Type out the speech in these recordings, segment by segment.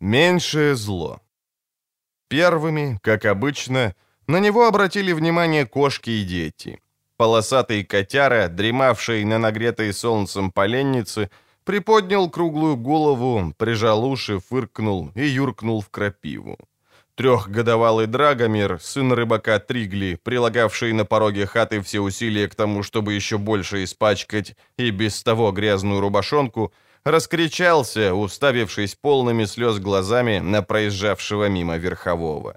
Меньшее зло. Первыми, как обычно, на него обратили внимание кошки и дети. Полосатый котяра, дремавший на нагретой солнцем поленнице, приподнял круглую голову, прижал уши, фыркнул и юркнул в крапиву. Трехгодовалый Драгомир, сын рыбака Тригли, прилагавший на пороге хаты все усилия к тому, чтобы еще больше испачкать и без того грязную рубашонку, раскричался, уставившись полными слез глазами на проезжавшего мимо верхового.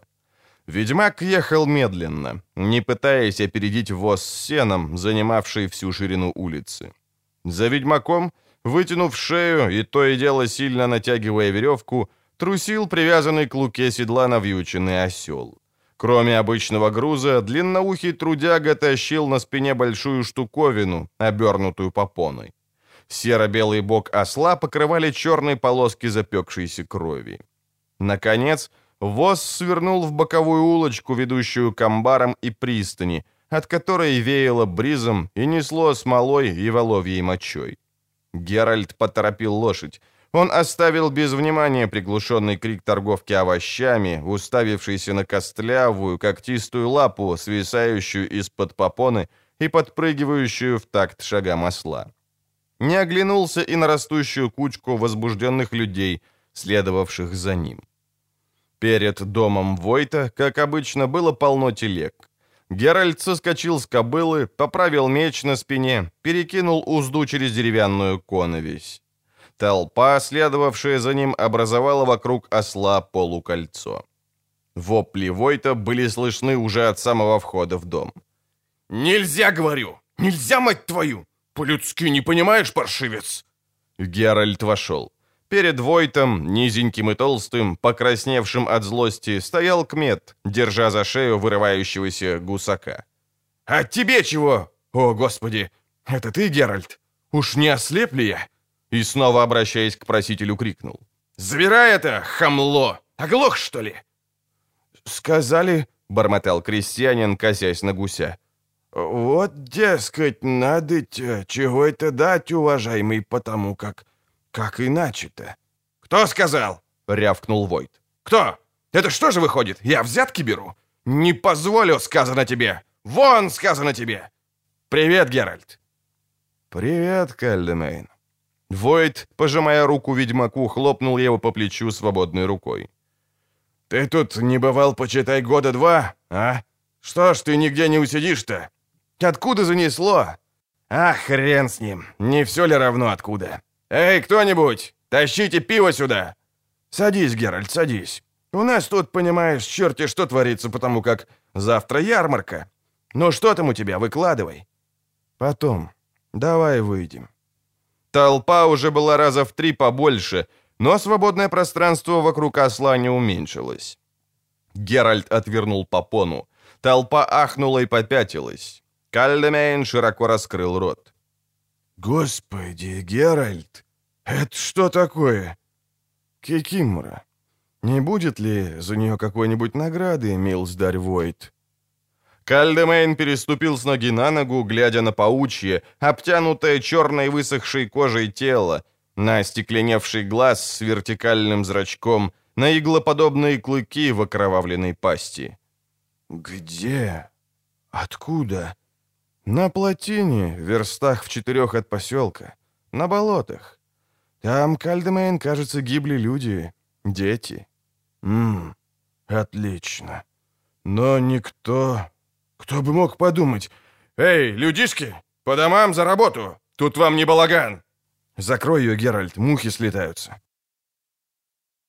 Ведьмак ехал медленно, не пытаясь опередить воз с сеном, занимавший всю ширину улицы. За ведьмаком, вытянув шею и то и дело сильно натягивая веревку, трусил привязанный к луке седла навьюченный осел. Кроме обычного груза, длинноухий трудяга тащил на спине большую штуковину, обернутую попоной. Серо-белый бок осла покрывали черные полоски запекшейся крови. Наконец, воз свернул в боковую улочку, ведущую к амбарам и пристани, от которой веяло бризом и несло смолой и воловьей мочой. Геральт поторопил лошадь. Он оставил без внимания приглушенный крик торговки овощами, уставившийся на костлявую, когтистую лапу, свисающую из-под попоны и подпрыгивающую в такт шагам осла не оглянулся и на растущую кучку возбужденных людей, следовавших за ним. Перед домом Войта, как обычно, было полно телег. Геральт соскочил с кобылы, поправил меч на спине, перекинул узду через деревянную коновесь. Толпа, следовавшая за ним, образовала вокруг осла полукольцо. Вопли Войта были слышны уже от самого входа в дом. «Нельзя, говорю! Нельзя, мать твою! «По-людски не понимаешь, паршивец?» Геральт вошел. Перед Войтом, низеньким и толстым, покрасневшим от злости, стоял Кмет, держа за шею вырывающегося гусака. «А тебе чего? О, Господи! Это ты, Геральт? Уж не ослеп ли я?» И снова, обращаясь к просителю, крикнул. «Забирай это, хамло! Оглох, что ли?» «Сказали», — бормотал крестьянин, косясь на гуся, «Вот, дескать, надо чего это дать, уважаемый, потому как... Как иначе-то?» «Кто сказал?» — рявкнул Войт. «Кто? Это что же выходит? Я взятки беру? Не позволю, сказано тебе! Вон, сказано тебе! Привет, Геральт!» «Привет, Кальдемейн!» Войт, пожимая руку ведьмаку, хлопнул его по плечу свободной рукой. «Ты тут не бывал, почитай, года два, а? Что ж ты нигде не усидишь-то? Откуда занесло? Ах, хрен с ним. Не все ли равно откуда? Эй, кто-нибудь, тащите пиво сюда. Садись, Геральт, садись. У нас тут, понимаешь, черти что творится, потому как завтра ярмарка. Ну что там у тебя, выкладывай. Потом. Давай выйдем. Толпа уже была раза в три побольше, но свободное пространство вокруг осла не уменьшилось. Геральт отвернул попону. Толпа ахнула и попятилась. Кальдемейн широко раскрыл рот. «Господи, Геральт, это что такое?» «Кикимора. Не будет ли за нее какой-нибудь награды, милздарь Войт?» Кальдемейн переступил с ноги на ногу, глядя на паучье, обтянутое черной высохшей кожей тело, на остекленевший глаз с вертикальным зрачком, на иглоподобные клыки в окровавленной пасти. «Где? Откуда?» На плотине, в верстах в четырех от поселка. На болотах. Там, Кальдемейн, кажется, гибли люди, дети. Ммм, отлично. Но никто... Кто бы мог подумать? Эй, людишки, по домам за работу! Тут вам не балаган! Закрой ее, Геральт, мухи слетаются.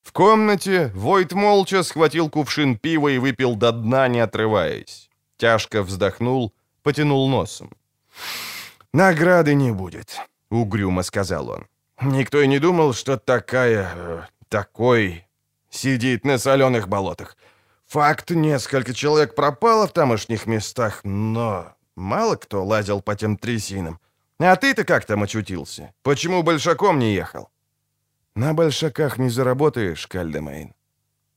В комнате Войт молча схватил кувшин пива и выпил до дна, не отрываясь. Тяжко вздохнул потянул носом. «Награды не будет», — угрюмо сказал он. «Никто и не думал, что такая... Э, такой... сидит на соленых болотах. Факт, несколько человек пропало в тамошних местах, но мало кто лазил по тем трясинам. А ты-то как там очутился? Почему большаком не ехал?» «На большаках не заработаешь, Кальдемейн».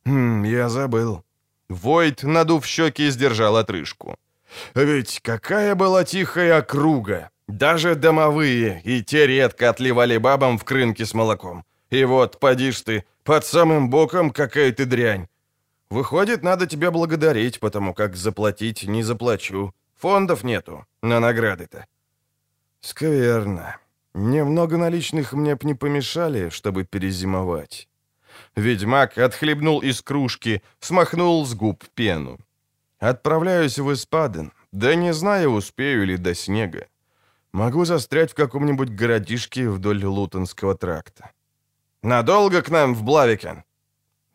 «Хм, я забыл». Войт, надув щеки, сдержал отрыжку. Ведь какая была тихая округа. Даже домовые, и те редко отливали бабам в крынке с молоком. И вот, поди ж ты, под самым боком какая ты дрянь. Выходит, надо тебя благодарить, потому как заплатить не заплачу. Фондов нету на награды-то. Скверно. Немного наличных мне б не помешали, чтобы перезимовать. Ведьмак отхлебнул из кружки, смахнул с губ пену. Отправляюсь в Испаден. Да не знаю, успею ли до снега. Могу застрять в каком-нибудь городишке вдоль Лутонского тракта. Надолго к нам в Блавикен?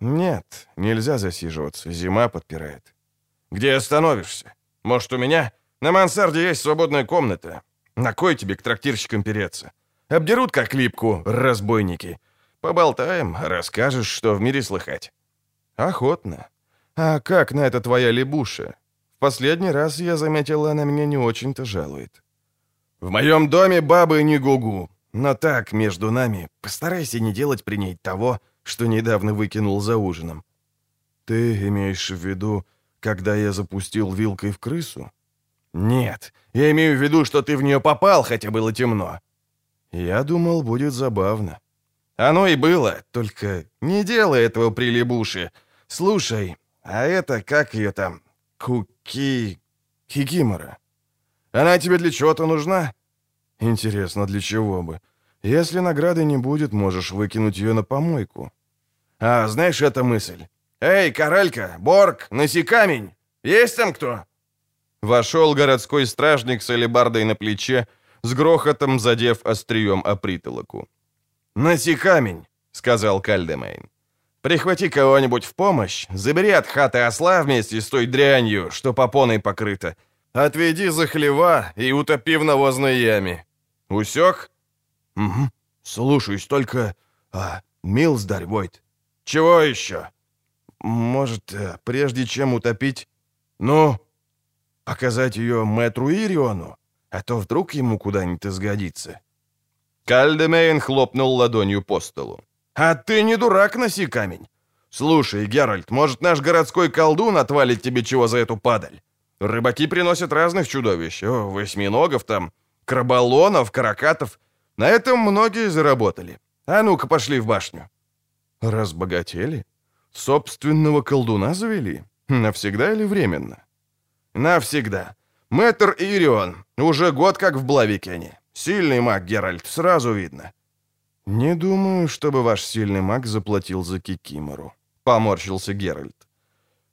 Нет, нельзя засиживаться, зима подпирает. Где остановишься? Может, у меня? На мансарде есть свободная комната. На кой тебе к трактирщикам переться? Обдерут как липку, разбойники. Поболтаем, расскажешь, что в мире слыхать. Охотно. А как на это твоя лебуша? В последний раз я заметила, она меня не очень-то жалует. В моем доме бабы не гугу. Но так, между нами, постарайся не делать при ней того, что недавно выкинул за ужином. Ты имеешь в виду, когда я запустил вилкой в крысу? Нет, я имею в виду, что ты в нее попал, хотя было темно. Я думал, будет забавно. Оно и было, только не делай этого при Лебуше. Слушай, а это, как ее там, Куки... Хикимора. Она тебе для чего-то нужна? Интересно, для чего бы? Если награды не будет, можешь выкинуть ее на помойку. А, знаешь, эта мысль. Эй, Коралька, Борг, носи камень. Есть там кто? Вошел городской стражник с алебардой на плече, с грохотом задев острием о притолоку. «Носи камень», — сказал Кальдемейн. «Прихвати кого-нибудь в помощь, забери от хаты осла вместе с той дрянью, что попоной покрыта, отведи за хлева и утопи в навозной яме. Усек?» «Угу. Слушаюсь, только... А, Милсдарь, Войт». «Чего еще?» «Может, э, прежде чем утопить...» «Ну?» «Показать ее мэтру Ириону, а то вдруг ему куда-нибудь сгодится». Кальдемейн хлопнул ладонью по столу. «А ты не дурак, носи камень. Слушай, Геральт, может, наш городской колдун отвалит тебе чего за эту падаль? Рыбаки приносят разных чудовищ. О, восьминогов там, краболонов, каракатов. На этом многие заработали. А ну-ка, пошли в башню». «Разбогатели? Собственного колдуна завели? Навсегда или временно?» «Навсегда. Мэтр Ирион. Уже год как в Блавикене. Сильный маг, Геральт, сразу видно». «Не думаю, чтобы ваш сильный маг заплатил за Кикимору», — поморщился Геральт.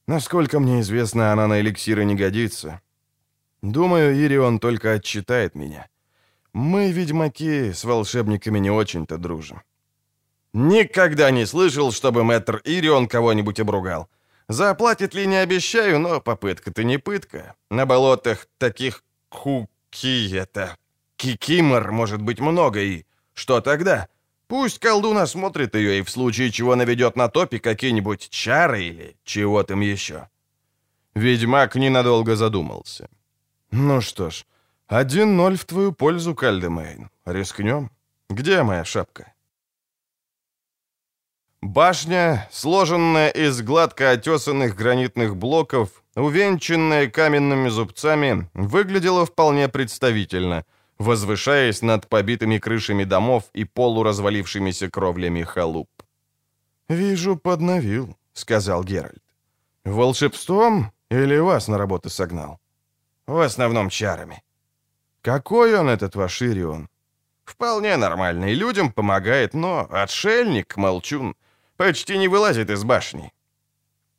«Насколько мне известно, она на эликсиры не годится. Думаю, Ирион только отчитает меня. Мы, ведьмаки, с волшебниками не очень-то дружим». «Никогда не слышал, чтобы мэтр Ирион кого-нибудь обругал. Заплатит ли, не обещаю, но попытка-то не пытка. На болотах таких куки это Кикимор может быть много, и что тогда? Пусть колдун осмотрит ее и в случае чего наведет на топе какие-нибудь чары или чего там еще. Ведьмак ненадолго задумался. «Ну что ж, один ноль в твою пользу, Кальдемейн. Рискнем. Где моя шапка?» Башня, сложенная из гладко отесанных гранитных блоков, увенчанная каменными зубцами, выглядела вполне представительно — возвышаясь над побитыми крышами домов и полуразвалившимися кровлями халуп. «Вижу, подновил», — сказал Геральт. «Волшебством или вас на работу согнал?» «В основном чарами». «Какой он, этот ваш Ирион?» «Вполне нормальный, людям помогает, но отшельник, молчун, почти не вылазит из башни».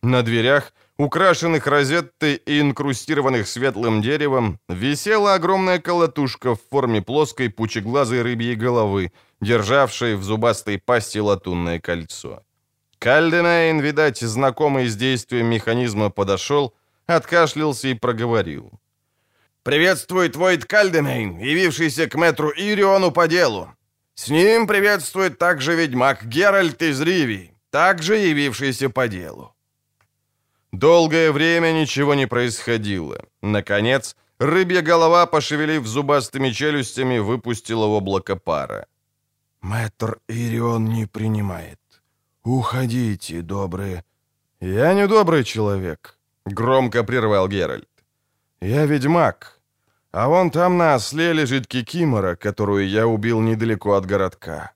На дверях украшенных розеттой и инкрустированных светлым деревом, висела огромная колотушка в форме плоской пучеглазой рыбьей головы, державшей в зубастой пасти латунное кольцо. Кальденайн, видать, знакомый с действием механизма, подошел, откашлялся и проговорил. «Приветствует Войд Кальденайн, явившийся к мэтру Ириону по делу. С ним приветствует также ведьмак Геральт из Риви, также явившийся по делу. Долгое время ничего не происходило. Наконец, рыбья голова, пошевелив зубастыми челюстями, выпустила облако пара. «Мэтр Ирион не принимает. Уходите, добрые». «Я не добрый человек», — громко прервал Геральт. «Я ведьмак. А вон там на осле лежит Кикимора, которую я убил недалеко от городка.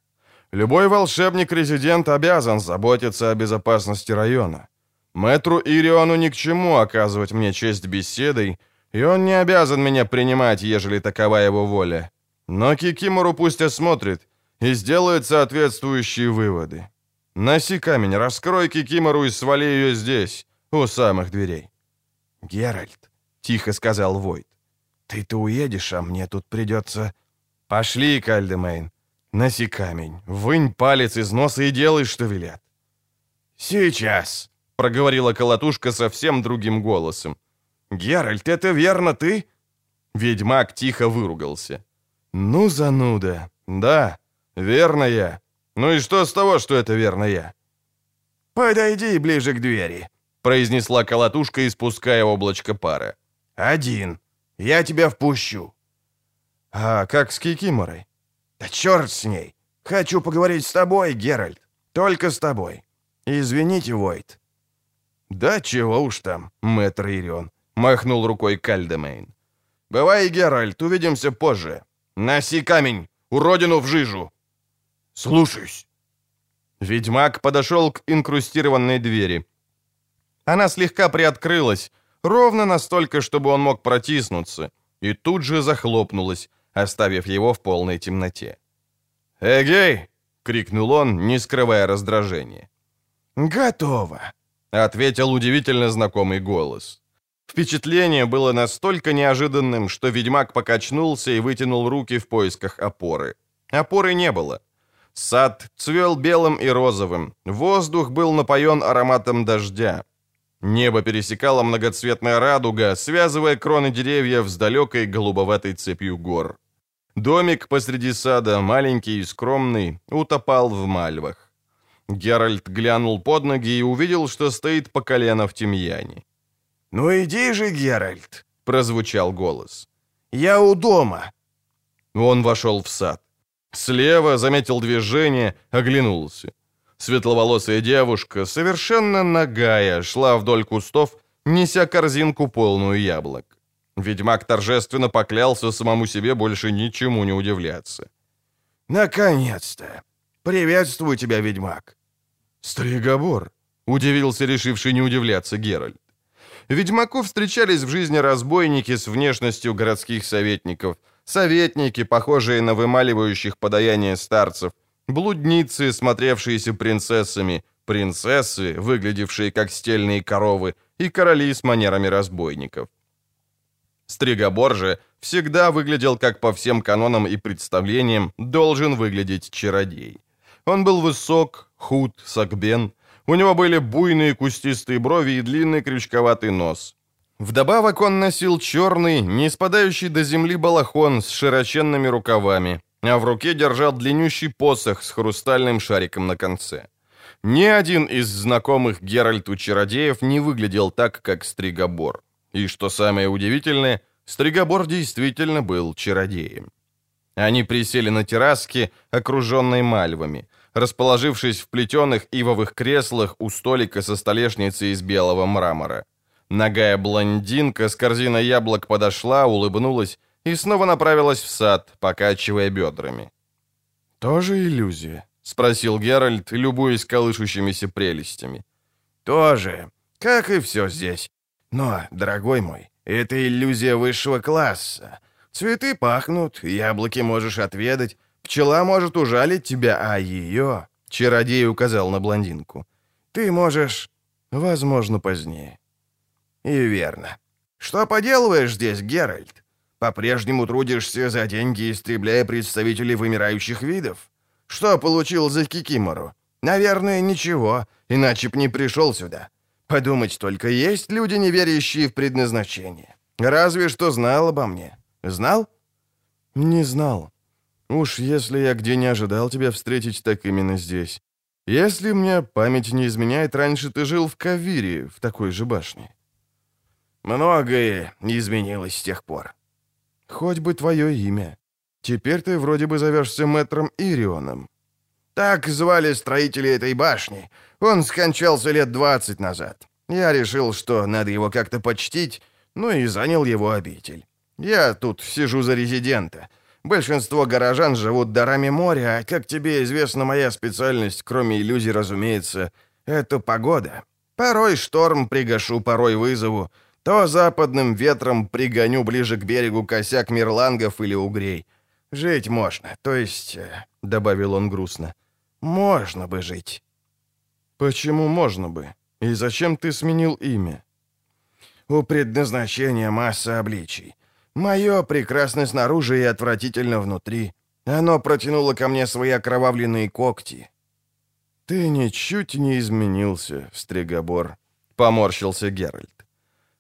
Любой волшебник-резидент обязан заботиться о безопасности района. Мэтру Ириону ни к чему оказывать мне честь беседой, и он не обязан меня принимать, ежели такова его воля. Но Кикимору пусть осмотрит и сделает соответствующие выводы. Носи камень, раскрой Кикимору и свали ее здесь, у самых дверей. «Геральт», — тихо сказал Войт, — «ты-то уедешь, а мне тут придется...» «Пошли, Кальдемейн, носи камень, вынь палец из носа и делай, что велят». «Сейчас», — проговорила колотушка совсем другим голосом. «Геральт, это верно ты?» Ведьмак тихо выругался. «Ну, зануда. Да, верно я. Ну и что с того, что это верно я?» «Подойди ближе к двери», — произнесла колотушка, испуская облачко пара. «Один. Я тебя впущу». «А как с Кикиморой?» «Да черт с ней. Хочу поговорить с тобой, Геральт. Только с тобой. Извините, Войт». «Да чего уж там, мэтр Ирион», — махнул рукой Кальдемейн. «Бывай, Геральт, увидимся позже. Носи камень, уродину в жижу!» «Слушаюсь!» Ведьмак подошел к инкрустированной двери. Она слегка приоткрылась, ровно настолько, чтобы он мог протиснуться, и тут же захлопнулась, оставив его в полной темноте. «Эгей!» — крикнул он, не скрывая раздражения. «Готово!» — ответил удивительно знакомый голос. Впечатление было настолько неожиданным, что ведьмак покачнулся и вытянул руки в поисках опоры. Опоры не было. Сад цвел белым и розовым, воздух был напоен ароматом дождя. Небо пересекала многоцветная радуга, связывая кроны деревьев с далекой голубоватой цепью гор. Домик посреди сада, маленький и скромный, утопал в мальвах. Геральт глянул под ноги и увидел, что стоит по колено в тимьяне. «Ну иди же, Геральт!» — прозвучал голос. «Я у дома!» Он вошел в сад. Слева заметил движение, оглянулся. Светловолосая девушка, совершенно нагая, шла вдоль кустов, неся корзинку полную яблок. Ведьмак торжественно поклялся самому себе больше ничему не удивляться. «Наконец-то! Приветствую тебя, ведьмак!» «Стригобор!» — удивился решивший не удивляться Геральт. Ведьмаку встречались в жизни разбойники с внешностью городских советников, советники, похожие на вымаливающих подаяние старцев, блудницы, смотревшиеся принцессами, принцессы, выглядевшие как стельные коровы, и короли с манерами разбойников. Стригобор же всегда выглядел, как по всем канонам и представлениям должен выглядеть чародей. Он был высок, худ, согбен, у него были буйные кустистые брови и длинный крючковатый нос. Вдобавок он носил черный, не спадающий до земли балахон с широченными рукавами, а в руке держал длиннющий посох с хрустальным шариком на конце. Ни один из знакомых Геральту чародеев не выглядел так, как Стригобор. И что самое удивительное, Стригобор действительно был чародеем. Они присели на терраске, окруженной мальвами – расположившись в плетеных ивовых креслах у столика со столешницей из белого мрамора. Ногая блондинка с корзиной яблок подошла, улыбнулась и снова направилась в сад, покачивая бедрами. «Тоже иллюзия?» — спросил Геральт, любуясь колышущимися прелестями. «Тоже, как и все здесь. Но, дорогой мой, это иллюзия высшего класса. Цветы пахнут, яблоки можешь отведать, Пчела может ужалить тебя, а ее...» Чародей указал на блондинку. «Ты можешь... Возможно, позднее». «И верно. Что поделываешь здесь, Геральт? По-прежнему трудишься за деньги, истребляя представителей вымирающих видов? Что получил за Кикимору? Наверное, ничего, иначе б не пришел сюда. Подумать только, есть люди, не верящие в предназначение. Разве что знал обо мне. Знал?» «Не знал», Уж если я где не ожидал тебя встретить, так именно здесь. Если мне память не изменяет, раньше ты жил в Кавире, в такой же башне. Многое изменилось с тех пор. Хоть бы твое имя. Теперь ты вроде бы зовешься мэтром Ирионом. Так звали строители этой башни. Он скончался лет двадцать назад. Я решил, что надо его как-то почтить, ну и занял его обитель. Я тут сижу за резидента — Большинство горожан живут дарами моря, а, как тебе известно, моя специальность, кроме иллюзий, разумеется, это погода. Порой шторм пригашу, порой вызову. То западным ветром пригоню ближе к берегу косяк мерлангов или угрей. Жить можно, то есть, э, — добавил он грустно, — можно бы жить. Почему можно бы? И зачем ты сменил имя? У предназначения масса обличий. Мое прекрасно снаружи и отвратительно внутри. Оно протянуло ко мне свои окровавленные когти. «Ты ничуть не изменился, Стригобор», — поморщился Геральт.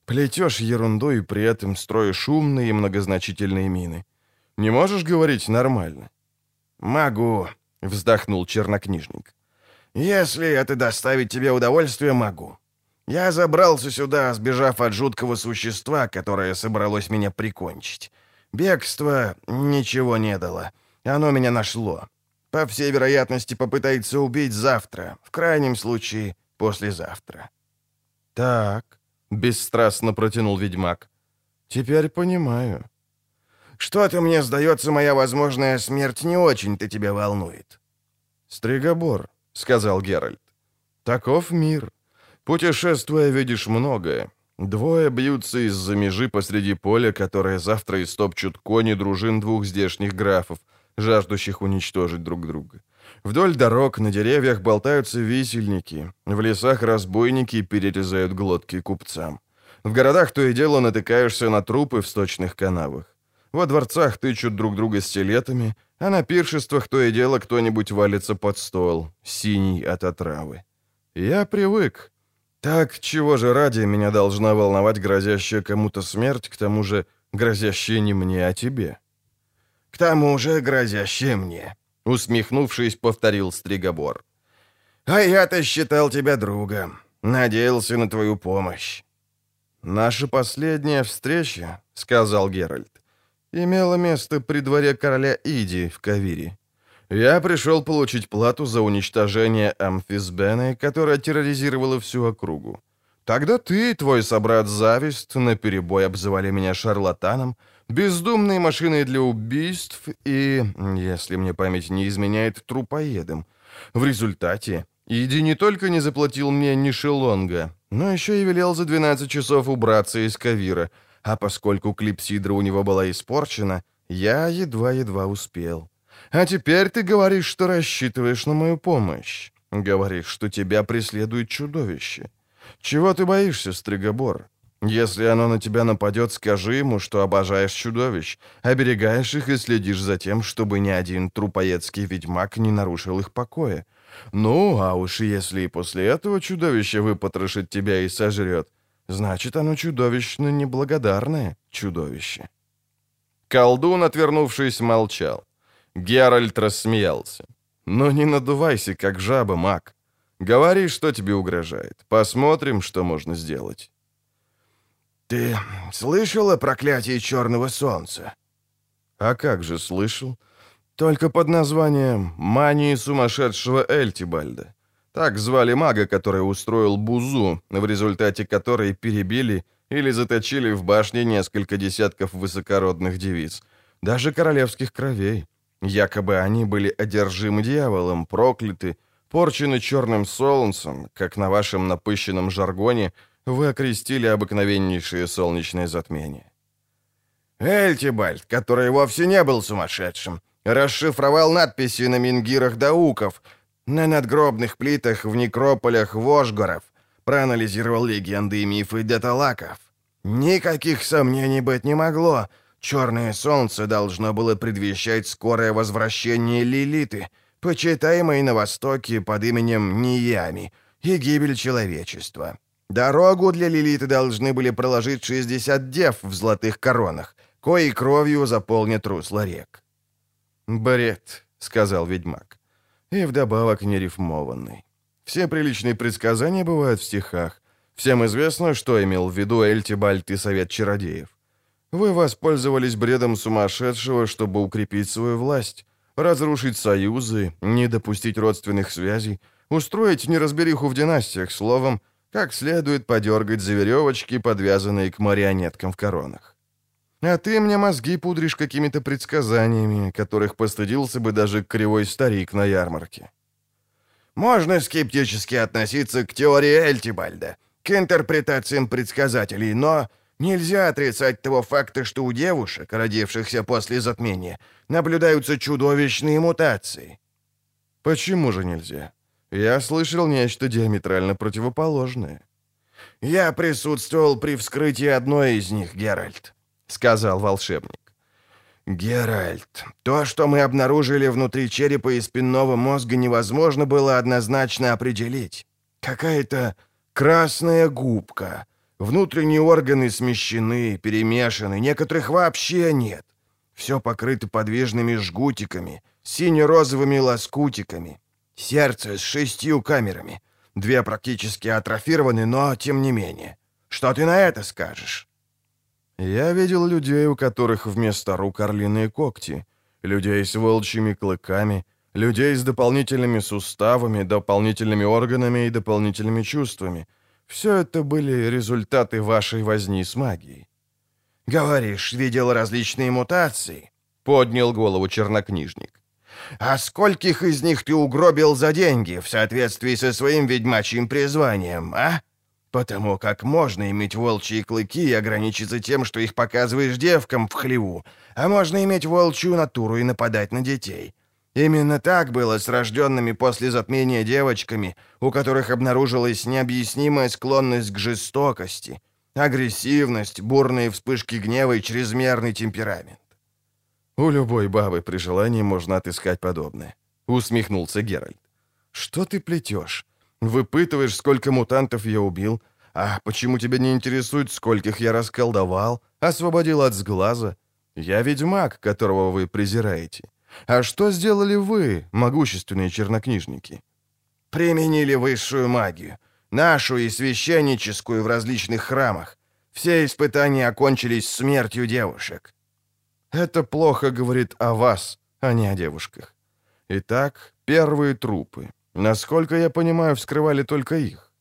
«Плетешь ерунду и при этом строишь умные и многозначительные мины. Не можешь говорить нормально?» «Могу», — вздохнул чернокнижник. «Если это доставит тебе удовольствие, могу. Я забрался сюда, сбежав от жуткого существа, которое собралось меня прикончить. Бегство ничего не дало. Оно меня нашло. По всей вероятности, попытается убить завтра, в крайнем случае, послезавтра. «Так», — бесстрастно протянул ведьмак. «Теперь понимаю». «Что-то мне сдается, моя возможная смерть не очень-то тебя волнует». «Стригобор», — сказал Геральт. «Таков мир. Путешествуя, видишь многое. Двое бьются из-за межи посреди поля, которое завтра истопчут кони дружин двух здешних графов, жаждущих уничтожить друг друга. Вдоль дорог на деревьях болтаются висельники, в лесах разбойники перерезают глотки купцам. В городах то и дело натыкаешься на трупы в сточных канавах. Во дворцах тычут друг друга стилетами, а на пиршествах то и дело кто-нибудь валится под стол, синий от отравы. Я привык, так, чего же ради меня должна волновать грозящая кому-то смерть, к тому же грозящая не мне, а тебе?» «К тому же грозящая мне», — усмехнувшись, повторил Стригобор. «А я-то считал тебя другом, надеялся на твою помощь». «Наша последняя встреча», — сказал Геральт, — «имела место при дворе короля Иди в Кавире. Я пришел получить плату за уничтожение Амфисбены, которая терроризировала всю округу. Тогда ты и твой собрат Завист наперебой обзывали меня шарлатаном, бездумной машиной для убийств и, если мне память не изменяет, трупоедом. В результате Иди не только не заплатил мне ни шелонга, но еще и велел за 12 часов убраться из Кавира, а поскольку клипсидра у него была испорчена, я едва-едва успел. А теперь ты говоришь, что рассчитываешь на мою помощь. Говоришь, что тебя преследует чудовище. Чего ты боишься, Стригобор? Если оно на тебя нападет, скажи ему, что обожаешь чудовищ, оберегаешь их и следишь за тем, чтобы ни один трупоедский ведьмак не нарушил их покоя. Ну, а уж если и после этого чудовище выпотрошит тебя и сожрет, значит, оно чудовищно неблагодарное чудовище. Колдун, отвернувшись, молчал. Геральт рассмеялся. «Ну не надувайся, как жаба, маг. Говори, что тебе угрожает. Посмотрим, что можно сделать». «Ты слышал о проклятии Черного Солнца?» «А как же слышал? Только под названием «Мании сумасшедшего Эльтибальда». Так звали мага, который устроил бузу, в результате которой перебили или заточили в башне несколько десятков высокородных девиц, даже королевских кровей. Якобы они были одержимы дьяволом, прокляты, порчены черным солнцем, как на вашем напыщенном жаргоне вы окрестили обыкновеннейшее солнечное затмение. Эльтибальд, который вовсе не был сумасшедшим, расшифровал надписи на мингирах дауков, на надгробных плитах в некрополях Вожгоров, проанализировал легенды и мифы деталаков. Никаких сомнений быть не могло — Черное солнце должно было предвещать скорое возвращение Лилиты, почитаемой на Востоке под именем Ниями, и гибель человечества. Дорогу для Лилиты должны были проложить 60 дев в золотых коронах, кои кровью заполнят русло рек. «Бред», — сказал ведьмак, — «и вдобавок нерифмованный. Все приличные предсказания бывают в стихах. Всем известно, что имел в виду Эльтибальт и Совет Чародеев. Вы воспользовались бредом сумасшедшего, чтобы укрепить свою власть, разрушить союзы, не допустить родственных связей, устроить неразбериху в династиях, словом, как следует подергать за веревочки, подвязанные к марионеткам в коронах. А ты мне мозги пудришь какими-то предсказаниями, которых постыдился бы даже кривой старик на ярмарке. Можно скептически относиться к теории Эльтибальда, к интерпретациям предсказателей, но нельзя отрицать того факта, что у девушек, родившихся после затмения, наблюдаются чудовищные мутации. Почему же нельзя? Я слышал нечто диаметрально противоположное. Я присутствовал при вскрытии одной из них, Геральт, сказал волшебник. «Геральт, то, что мы обнаружили внутри черепа и спинного мозга, невозможно было однозначно определить. Какая-то красная губка. Внутренние органы смещены, перемешаны, некоторых вообще нет. Все покрыто подвижными жгутиками, сине-розовыми лоскутиками. Сердце с шестью камерами. Две практически атрофированы, но тем не менее. Что ты на это скажешь?» Я видел людей, у которых вместо рук орлиные когти, людей с волчьими клыками, людей с дополнительными суставами, дополнительными органами и дополнительными чувствами. Все это были результаты вашей возни с магией. «Говоришь, видел различные мутации?» — поднял голову чернокнижник. «А скольких из них ты угробил за деньги в соответствии со своим ведьмачьим призванием, а?» Потому как можно иметь волчьи клыки и ограничиться тем, что их показываешь девкам в хлеву, а можно иметь волчью натуру и нападать на детей. Именно так было с рожденными после затмения девочками, у которых обнаружилась необъяснимая склонность к жестокости, агрессивность, бурные вспышки гнева и чрезмерный темперамент. «У любой бабы при желании можно отыскать подобное», — усмехнулся Геральт. «Что ты плетешь? Выпытываешь, сколько мутантов я убил. А почему тебя не интересует, скольких я расколдовал, освободил от сглаза? Я ведьмак, которого вы презираете. А что сделали вы, могущественные чернокнижники? Применили высшую магию, нашу и священническую в различных храмах. Все испытания окончились смертью девушек. Это плохо говорит о вас, а не о девушках. Итак, первые трупы. Насколько я понимаю, вскрывали только их.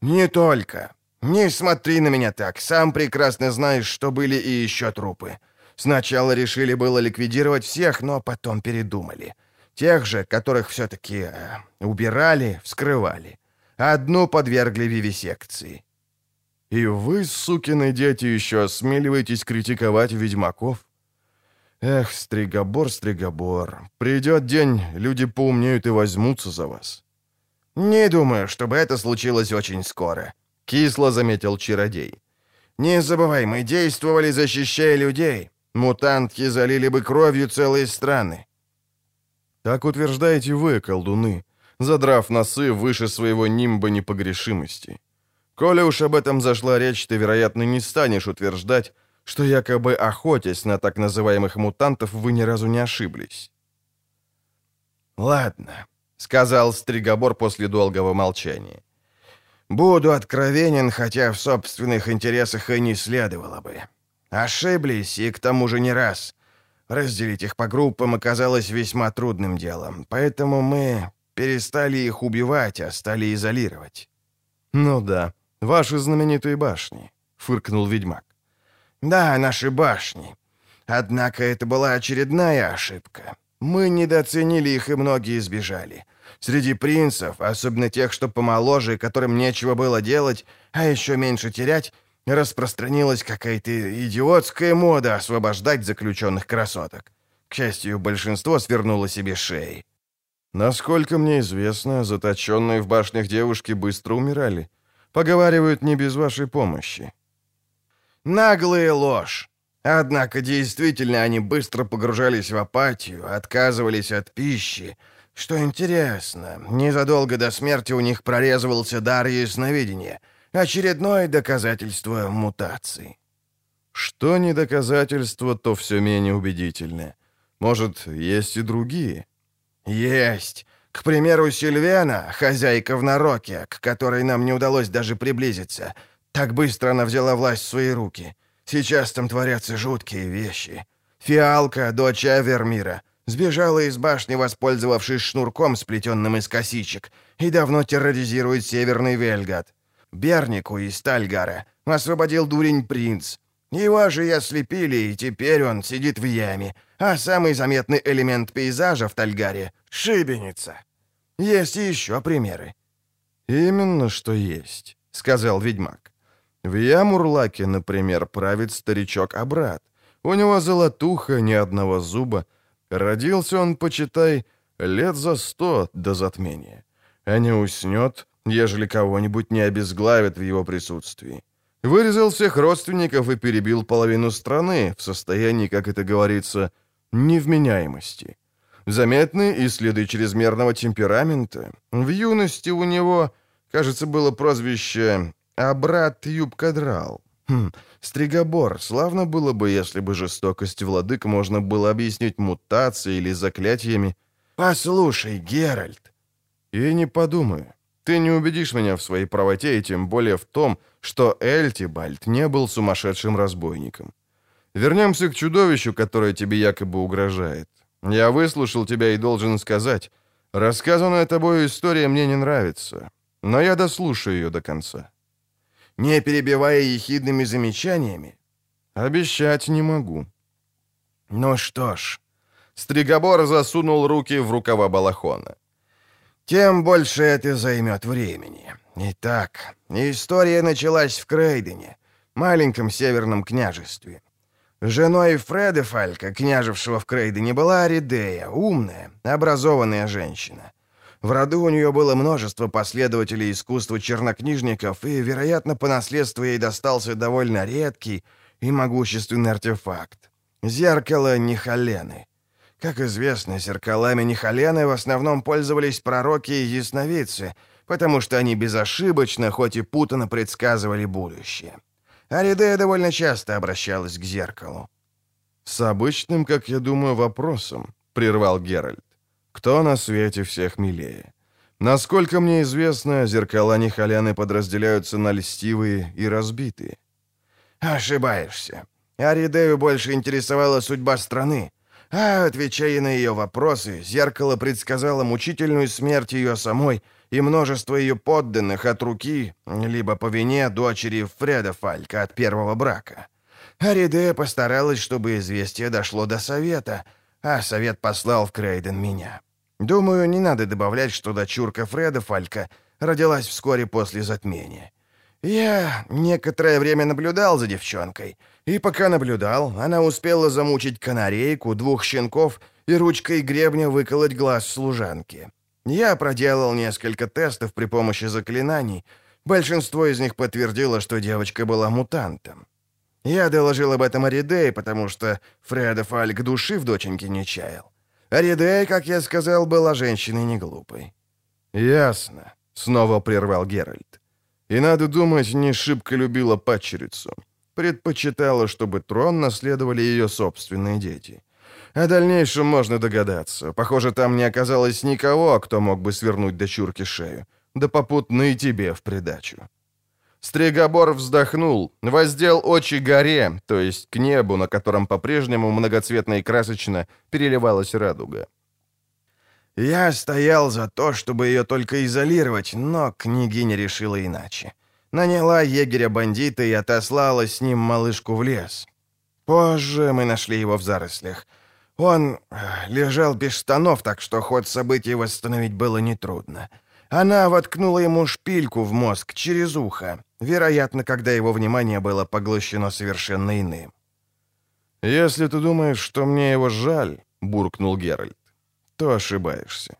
Не только. Не смотри на меня так. Сам прекрасно знаешь, что были и еще трупы. Сначала решили было ликвидировать всех, но потом передумали. Тех же, которых все-таки э, убирали, вскрывали. Одну подвергли вивисекции. И вы, сукины дети, еще осмеливаетесь критиковать ведьмаков? Эх, Стригобор, Стригобор, придет день, люди поумнеют и возьмутся за вас. Не думаю, чтобы это случилось очень скоро, кисло заметил чародей. Не забывай, мы действовали, защищая людей. Мутантки залили бы кровью целые страны. Так утверждаете вы, колдуны, задрав носы выше своего нимба непогрешимости. Коли уж об этом зашла речь, ты, вероятно, не станешь утверждать, что якобы охотясь на так называемых мутантов, вы ни разу не ошиблись. «Ладно», — сказал Стригобор после долгого молчания. «Буду откровенен, хотя в собственных интересах и не следовало бы. Ошиблись, и к тому же не раз. Разделить их по группам оказалось весьма трудным делом, поэтому мы перестали их убивать, а стали изолировать». «Ну да, ваши знаменитые башни», — фыркнул ведьмак. Да, наши башни. Однако это была очередная ошибка. Мы недооценили их, и многие сбежали. Среди принцев, особенно тех, что помоложе, которым нечего было делать, а еще меньше терять, распространилась какая-то идиотская мода освобождать заключенных красоток. К счастью, большинство свернуло себе шеи. Насколько мне известно, заточенные в башнях девушки быстро умирали. Поговаривают не без вашей помощи. Наглая ложь. Однако действительно они быстро погружались в апатию, отказывались от пищи. Что интересно, незадолго до смерти у них прорезывался дар ясновидения. Очередное доказательство мутации. Что не доказательство, то все менее убедительное. Может, есть и другие? Есть. К примеру, Сильвена, хозяйка в Нароке, к которой нам не удалось даже приблизиться — так быстро она взяла власть в свои руки. Сейчас там творятся жуткие вещи. Фиалка, дочь Авермира, сбежала из башни, воспользовавшись шнурком, сплетенным из косичек, и давно терроризирует Северный Вельгат. Бернику из Тальгара освободил дурень принц. Его же и ослепили, и теперь он сидит в яме, а самый заметный элемент пейзажа в Тальгаре — шибеница. Есть еще примеры». «Именно что есть», — сказал ведьмак. «В Ямурлаке, например, правит старичок Абрат. У него золотуха, ни одного зуба. Родился он, почитай, лет за сто до затмения. А не уснет, ежели кого-нибудь не обезглавит в его присутствии. Вырезал всех родственников и перебил половину страны в состоянии, как это говорится, невменяемости. Заметны и следы чрезмерного темперамента. В юности у него, кажется, было прозвище «Абрат Юбкадрал». Хм, Стригобор, славно было бы, если бы жестокость владык можно было объяснить мутацией или заклятиями. «Послушай, Геральт!» «И не подумаю. Ты не убедишь меня в своей правоте, и тем более в том, что Эльтибальд не был сумасшедшим разбойником. Вернемся к чудовищу, которое тебе якобы угрожает. Я выслушал тебя и должен сказать, рассказанная тобой история мне не нравится, но я дослушаю ее до конца. Не перебивая ехидными замечаниями? Обещать не могу. Ну что ж, Стригобор засунул руки в рукава балахона тем больше это займет времени. Итак, история началась в Крейдене, маленьком северном княжестве. Женой Фреда Фалька, княжевшего в Крейдене, была Аридея, умная, образованная женщина. В роду у нее было множество последователей искусства чернокнижников, и, вероятно, по наследству ей достался довольно редкий и могущественный артефакт — зеркало Нихалены — как известно, зеркалами Нихалены в основном пользовались пророки и ясновидцы, потому что они безошибочно, хоть и путано предсказывали будущее. Аридея довольно часто обращалась к зеркалу. «С обычным, как я думаю, вопросом», — прервал Геральт. «Кто на свете всех милее? Насколько мне известно, зеркала Нихаляны подразделяются на льстивые и разбитые». «Ошибаешься. Аридею больше интересовала судьба страны, а, отвечая на ее вопросы, зеркало предсказало мучительную смерть ее самой и множество ее подданных от руки, либо по вине дочери Фреда Фалька от первого брака. Аридея постаралась, чтобы известие дошло до совета, а совет послал в Крейден меня. Думаю, не надо добавлять, что дочурка Фреда Фалька родилась вскоре после затмения. Я некоторое время наблюдал за девчонкой, и пока наблюдал, она успела замучить канарейку, двух щенков и ручкой гребня выколоть глаз служанки. Я проделал несколько тестов при помощи заклинаний. Большинство из них подтвердило, что девочка была мутантом. Я доложил об этом Аридее, потому что Фреда Фальк души в доченьке не чаял. Аридея, как я сказал, была женщиной неглупой. «Ясно», — снова прервал Геральт. И, надо думать, не шибко любила падчерицу. Предпочитала, чтобы трон наследовали ее собственные дети. О дальнейшем можно догадаться. Похоже, там не оказалось никого, кто мог бы свернуть дочурке шею. Да попутно и тебе в придачу. Стригобор вздохнул, воздел очи горе, то есть к небу, на котором по-прежнему многоцветно и красочно переливалась радуга. Я стоял за то, чтобы ее только изолировать, но княгиня решила иначе. Наняла егеря-бандита и отослала с ним малышку в лес. Позже мы нашли его в зарослях. Он э, лежал без штанов, так что ход событий восстановить было нетрудно. Она воткнула ему шпильку в мозг через ухо, вероятно, когда его внимание было поглощено совершенно иным. «Если ты думаешь, что мне его жаль», — буркнул Геральт, то ошибаешься.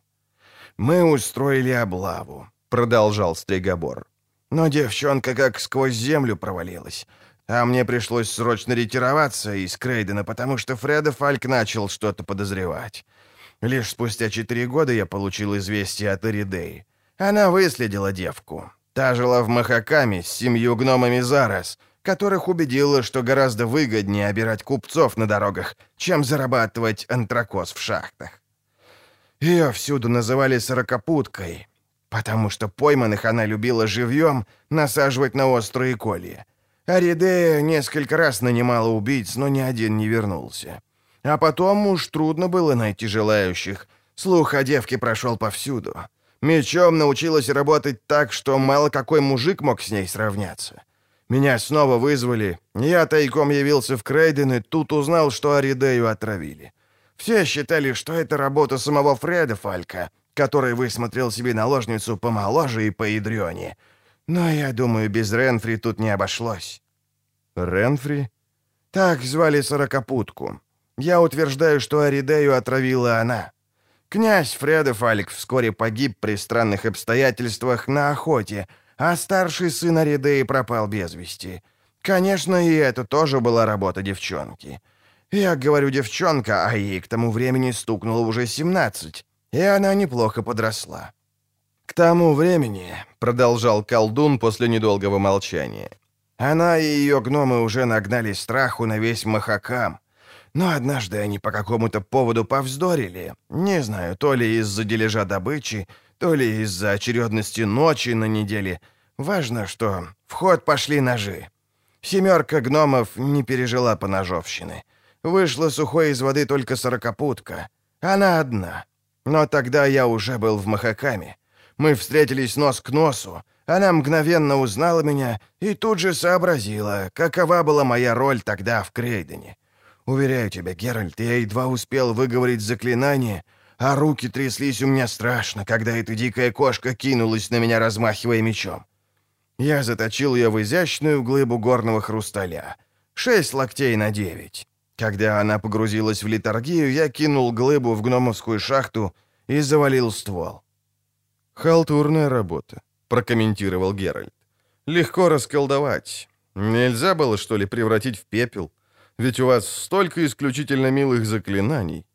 «Мы устроили облаву», — продолжал Стригобор. «Но девчонка как сквозь землю провалилась. А мне пришлось срочно ретироваться из Крейдена, потому что Фреда Фальк начал что-то подозревать. Лишь спустя четыре года я получил известие от Эридеи. Она выследила девку. Та жила в Махакаме с семью гномами Зарас, которых убедила, что гораздо выгоднее обирать купцов на дорогах, чем зарабатывать антракоз в шахтах. Ее всюду называли «сорокопуткой», потому что пойманных она любила живьем насаживать на острые колья. Аридея несколько раз нанимала убийц, но ни один не вернулся. А потом уж трудно было найти желающих. Слух о девке прошел повсюду. Мечом научилась работать так, что мало какой мужик мог с ней сравняться. Меня снова вызвали. Я тайком явился в Крейден и тут узнал, что Аридею отравили. Все считали, что это работа самого Фреда Фалька, который высмотрел себе наложницу помоложе и поядрёнее. Но я думаю, без Ренфри тут не обошлось». «Ренфри?» «Так звали сорокопутку. Я утверждаю, что Аридею отравила она. Князь Фредефальк вскоре погиб при странных обстоятельствах на охоте, а старший сын Аридеи пропал без вести. Конечно, и это тоже была работа девчонки. Я говорю девчонка, а ей к тому времени стукнуло уже 17, и она неплохо подросла. К тому времени, продолжал колдун после недолгого молчания, она и ее гномы уже нагнали страху на весь Махакам. Но однажды они по какому-то поводу повздорили. Не знаю, то ли из-за дележа добычи, то ли из-за очередности ночи на неделе. Важно, что в ход пошли ножи. Семерка гномов не пережила поножовщины. Вышла сухой из воды только сорокопутка. Она одна. Но тогда я уже был в Махакаме. Мы встретились нос к носу. Она мгновенно узнала меня и тут же сообразила, какова была моя роль тогда в Крейдене. Уверяю тебя, Геральт, я едва успел выговорить заклинание, а руки тряслись у меня страшно, когда эта дикая кошка кинулась на меня, размахивая мечом. Я заточил ее в изящную глыбу горного хрусталя. Шесть локтей на девять. Когда она погрузилась в литургию, я кинул глыбу в гномовскую шахту и завалил ствол. «Халтурная работа», — прокомментировал Геральт. «Легко расколдовать. Нельзя было, что ли, превратить в пепел? Ведь у вас столько исключительно милых заклинаний».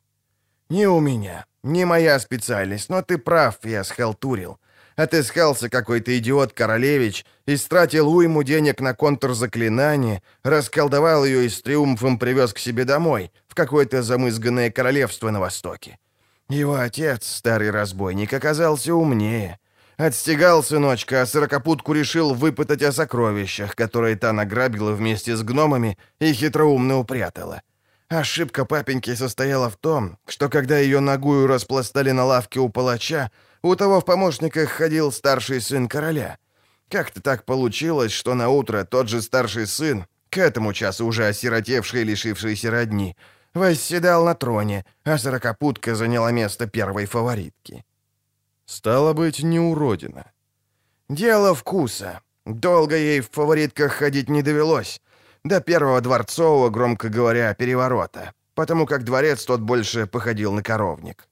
«Не у меня. Не моя специальность, но ты прав, я схалтурил. Отыскался какой-то идиот-королевич, истратил уйму денег на контур заклинания, расколдовал ее и с триумфом привез к себе домой, в какое-то замызганное королевство на востоке. Его отец, старый разбойник, оказался умнее. Отстегал сыночка, а сорокопутку решил выпытать о сокровищах, которые та награбила вместе с гномами и хитроумно упрятала. Ошибка папеньки состояла в том, что когда ее ногую распластали на лавке у палача, у того в помощниках ходил старший сын короля. Как-то так получилось, что на утро тот же старший сын, к этому часу уже осиротевший и лишившийся родни, восседал на троне, а сорокопутка заняла место первой фаворитки. Стало быть, не уродина. Дело вкуса. Долго ей в фаворитках ходить не довелось. До первого дворцового, громко говоря, переворота. Потому как дворец тот больше походил на коровник.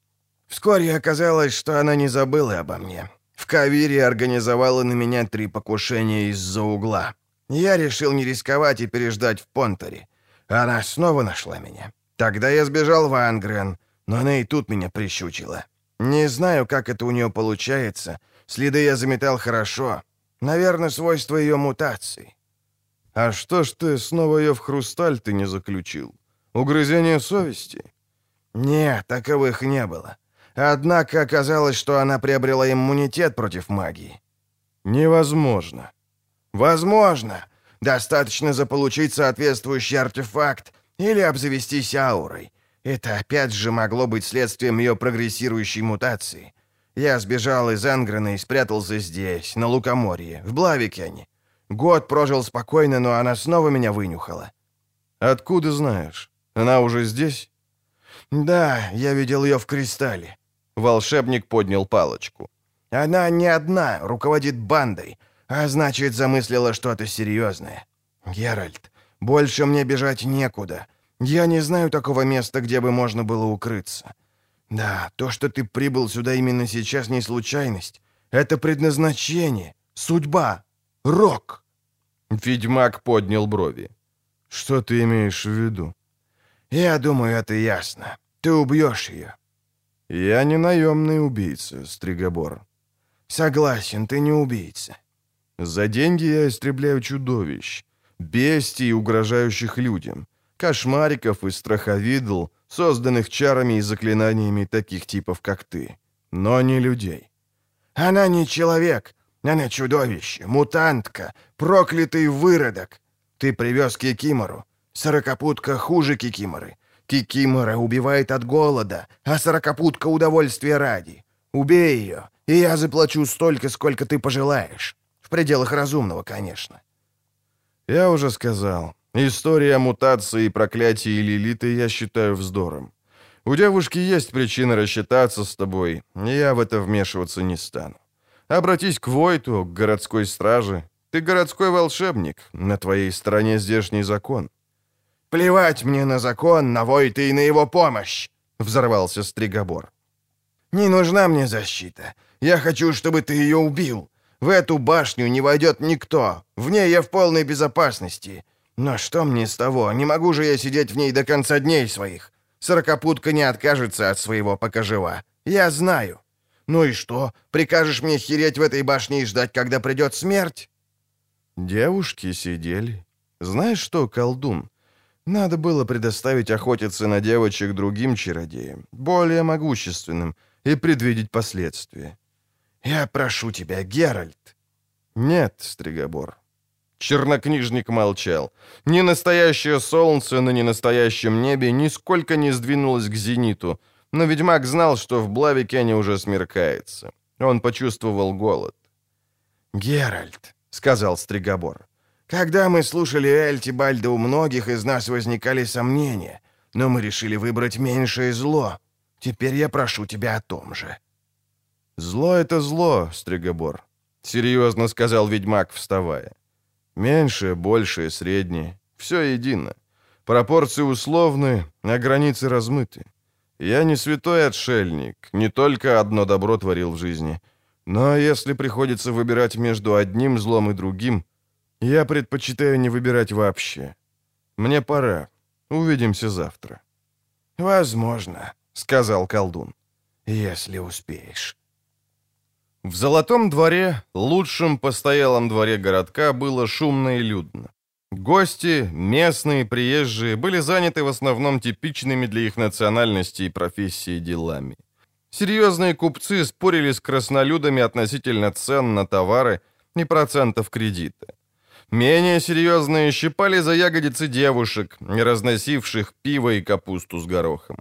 Вскоре оказалось, что она не забыла обо мне. В Кавире организовала на меня три покушения из-за угла. Я решил не рисковать и переждать в Понтере. Она снова нашла меня. Тогда я сбежал в Ангрен, но она и тут меня прищучила. Не знаю, как это у нее получается. Следы я заметал хорошо. Наверное, свойство ее мутации. А что ж ты снова ее в хрусталь ты не заключил? Угрызение совести? Нет, таковых не было. Однако оказалось, что она приобрела иммунитет против магии. Невозможно. Возможно. Достаточно заполучить соответствующий артефакт или обзавестись аурой. Это опять же могло быть следствием ее прогрессирующей мутации. Я сбежал из Энгрена и спрятался здесь, на Лукоморье, в Блавикене. Год прожил спокойно, но она снова меня вынюхала. Откуда знаешь? Она уже здесь? Да, я видел ее в кристалле. Волшебник поднял палочку. Она не одна, руководит бандой, а значит, замыслила что-то серьезное. Геральт, больше мне бежать некуда. Я не знаю такого места, где бы можно было укрыться. Да, то, что ты прибыл сюда именно сейчас, не случайность. Это предназначение, судьба, рок. Ведьмак поднял брови. Что ты имеешь в виду? Я думаю, это ясно. Ты убьешь ее. Я не наемный убийца, Стригобор. Согласен, ты не убийца. За деньги я истребляю чудовищ, бестий, угрожающих людям, кошмариков и страховидл, созданных чарами и заклинаниями таких типов, как ты, но не людей. Она не человек, она чудовище, мутантка, проклятый выродок. Ты привез Кикимору. Сорокопутка хуже Кикиморы. Кикимора убивает от голода, а сорокопутка удовольствия ради. Убей ее, и я заплачу столько, сколько ты пожелаешь. В пределах разумного, конечно. Я уже сказал, история мутации и проклятия Лилиты я считаю вздором. У девушки есть причина рассчитаться с тобой, и я в это вмешиваться не стану. Обратись к Войту, к городской страже. Ты городской волшебник, на твоей стороне здешний закон. «Плевать мне на закон, на Войта и на его помощь!» — взорвался Стригобор. «Не нужна мне защита. Я хочу, чтобы ты ее убил. В эту башню не войдет никто. В ней я в полной безопасности. Но что мне с того? Не могу же я сидеть в ней до конца дней своих. Сорокопутка не откажется от своего, пока жива. Я знаю. Ну и что? Прикажешь мне хереть в этой башне и ждать, когда придет смерть?» Девушки сидели. Знаешь что, колдун, надо было предоставить охотиться на девочек другим чародеям, более могущественным, и предвидеть последствия. «Я прошу тебя, Геральт!» «Нет, Стригобор». Чернокнижник молчал. Ни настоящее солнце на ненастоящем небе нисколько не сдвинулось к зениту, но ведьмак знал, что в Блавикене уже смеркается. Он почувствовал голод. «Геральт», — сказал Стригобор, — «когда мы слушали Эльтибальда, у многих из нас возникали сомнения, но мы решили выбрать меньшее зло. Теперь я прошу тебя о том же». «Зло — это зло, Стригобор», — серьезно сказал ведьмак, вставая. «Меньшее, большее, среднее — все едино. Пропорции условны, а границы размыты. Я не святой отшельник, не только одно добро творил в жизни. Но если приходится выбирать между одним злом и другим, я предпочитаю не выбирать вообще. Мне пора. Увидимся завтра». «Возможно», — сказал колдун, — «если успеешь». В Золотом дворе, лучшем постоялом дворе городка, было шумно и людно. Гости, местные, приезжие, были заняты в основном типичными для их национальности и профессии делами. Серьезные купцы спорили с краснолюдами относительно цен на товары и процентов кредита. Менее серьезные щипали за ягодицы девушек, разносивших пиво и капусту с горохом.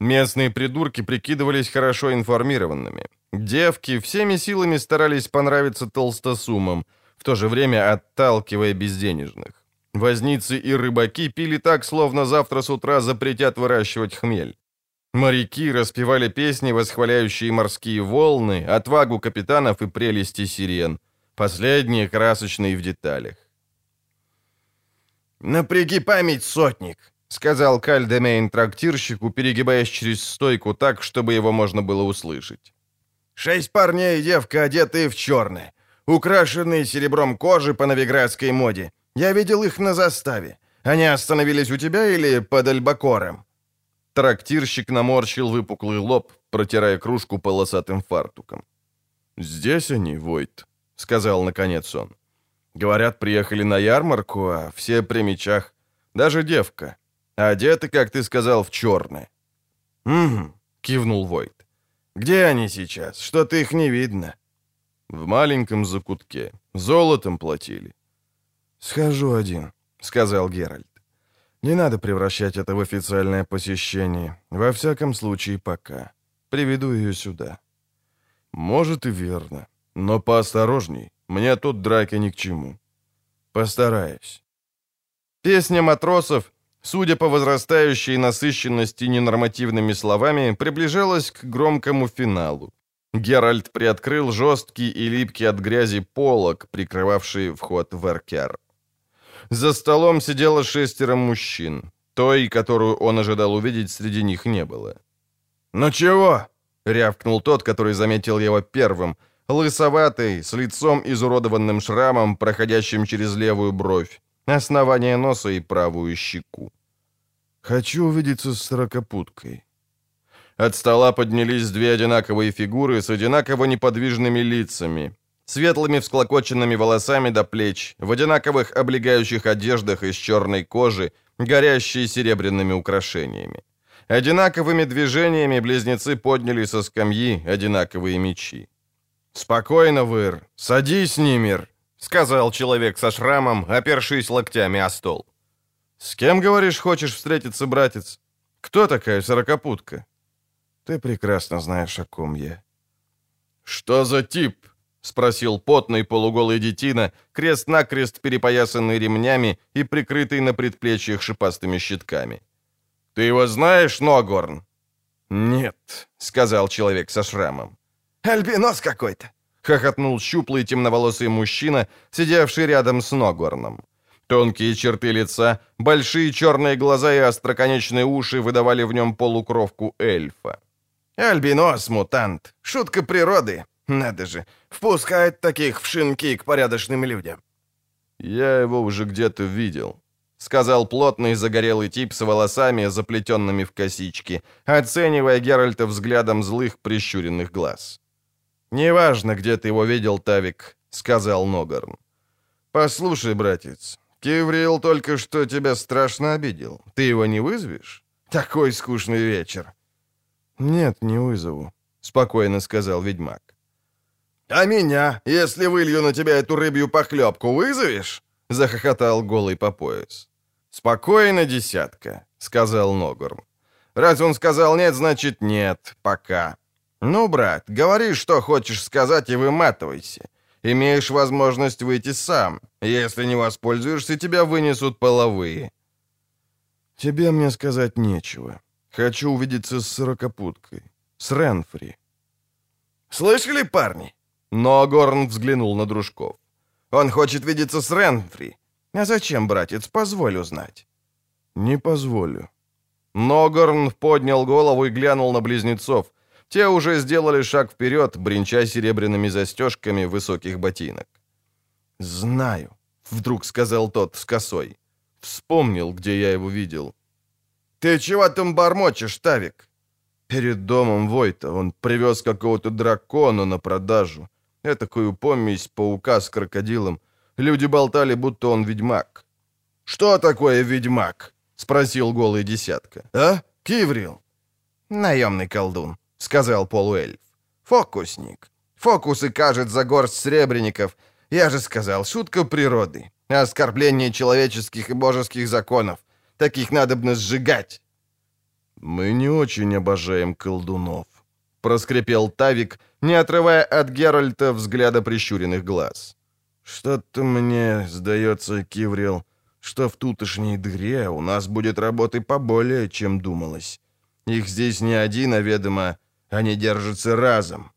Местные придурки прикидывались хорошо информированными. Девки всеми силами старались понравиться толстосумам, в то же время отталкивая безденежных. Возницы и рыбаки пили так, словно завтра с утра запретят выращивать хмель. Моряки распевали песни, восхваляющие морские волны, отвагу капитанов и прелести сирен. Последние красочные в деталях. «Напряги память, сотник!» — сказал Кальдемейн трактирщику, перегибаясь через стойку так, чтобы его можно было услышать. «Шесть парней и девка, одетые в черное, украшенные серебром кожи по новиградской моде. Я видел их на заставе. Они остановились у тебя или под Альбакором?» Трактирщик наморщил выпуклый лоб, протирая кружку полосатым фартуком. «Здесь они, Войт», — сказал наконец он. «Говорят, приехали на ярмарку, а все при мечах. Даже девка. Одеты, как ты сказал, в черное». «Угу», — кивнул Войт. «Где они сейчас? Что-то их не видно». «В маленьком закутке. Золотом платили». «Схожу один», — сказал Геральт. «Не надо превращать это в официальное посещение. Во всяком случае, пока. Приведу ее сюда». «Может и верно. Но поосторожней. Мне тут драки ни к чему». «Постараюсь». Песня матросов судя по возрастающей насыщенности ненормативными словами, приближалась к громкому финалу. Геральт приоткрыл жесткий и липкий от грязи полог, прикрывавший вход в Эркер. За столом сидело шестеро мужчин. Той, которую он ожидал увидеть, среди них не было. «Ну чего?» — рявкнул тот, который заметил его первым, лысоватый, с лицом изуродованным шрамом, проходящим через левую бровь основание носа и правую щеку. «Хочу увидеться с сорокопуткой». От стола поднялись две одинаковые фигуры с одинаково неподвижными лицами, светлыми всклокоченными волосами до плеч, в одинаковых облегающих одеждах из черной кожи, горящие серебряными украшениями. Одинаковыми движениями близнецы подняли со скамьи одинаковые мечи. «Спокойно, Выр! Садись, Нимер!» — сказал человек со шрамом, опершись локтями о стол. «С кем, говоришь, хочешь встретиться, братец? Кто такая сорокопутка?» «Ты прекрасно знаешь, о ком я». «Что за тип?» — спросил потный полуголый детина, крест-накрест перепоясанный ремнями и прикрытый на предплечьях шипастыми щитками. «Ты его знаешь, Ногорн?» «Нет», — сказал человек со шрамом. «Альбинос какой-то!» — хохотнул щуплый темноволосый мужчина, сидевший рядом с Ногорном. Тонкие черты лица, большие черные глаза и остроконечные уши выдавали в нем полукровку эльфа. «Альбинос, мутант. Шутка природы. Надо же, впускает таких в шинки к порядочным людям». «Я его уже где-то видел», — сказал плотный загорелый тип с волосами, заплетенными в косички, оценивая Геральта взглядом злых прищуренных глаз. «Неважно, где ты его видел, Тавик», — сказал Ногарн. «Послушай, братец, Киврил только что тебя страшно обидел. Ты его не вызовешь? Такой скучный вечер». «Нет, не вызову», — спокойно сказал ведьмак. «А меня, если вылью на тебя эту рыбью похлебку, вызовешь?» — захохотал голый по пояс. «Спокойно, десятка», — сказал Ногорн. «Раз он сказал нет, значит нет, пока. Ну, брат, говори, что хочешь сказать, и выматывайся. Имеешь возможность выйти сам. Если не воспользуешься, тебя вынесут половые». «Тебе мне сказать нечего. Хочу увидеться с сорокопуткой. С Ренфри». «Слышали, парни?» Но Горн взглянул на дружков. «Он хочет видеться с Ренфри. А зачем, братец, позволь узнать?» «Не позволю». Ногорн поднял голову и глянул на близнецов, те уже сделали шаг вперед, бренча серебряными застежками высоких ботинок. «Знаю», — вдруг сказал тот с косой. Вспомнил, где я его видел. «Ты чего там бормочешь, Тавик?» Перед домом Войта он привез какого-то дракона на продажу. Этакую помесь паука с крокодилом. Люди болтали, будто он ведьмак. «Что такое ведьмак?» — спросил голый десятка. «А, Киврил?» «Наемный колдун», — сказал полуэльф. «Фокусник. Фокусы кажет за горсть сребреников. Я же сказал, шутка природы. Оскорбление человеческих и божеских законов. Таких надо бы сжигать». «Мы не очень обожаем колдунов», — проскрипел Тавик, не отрывая от Геральта взгляда прищуренных глаз. «Что-то мне сдается, Киврил, что в тутошней дыре у нас будет работы поболее, чем думалось. Их здесь не один, а, ведомо, они держатся разом.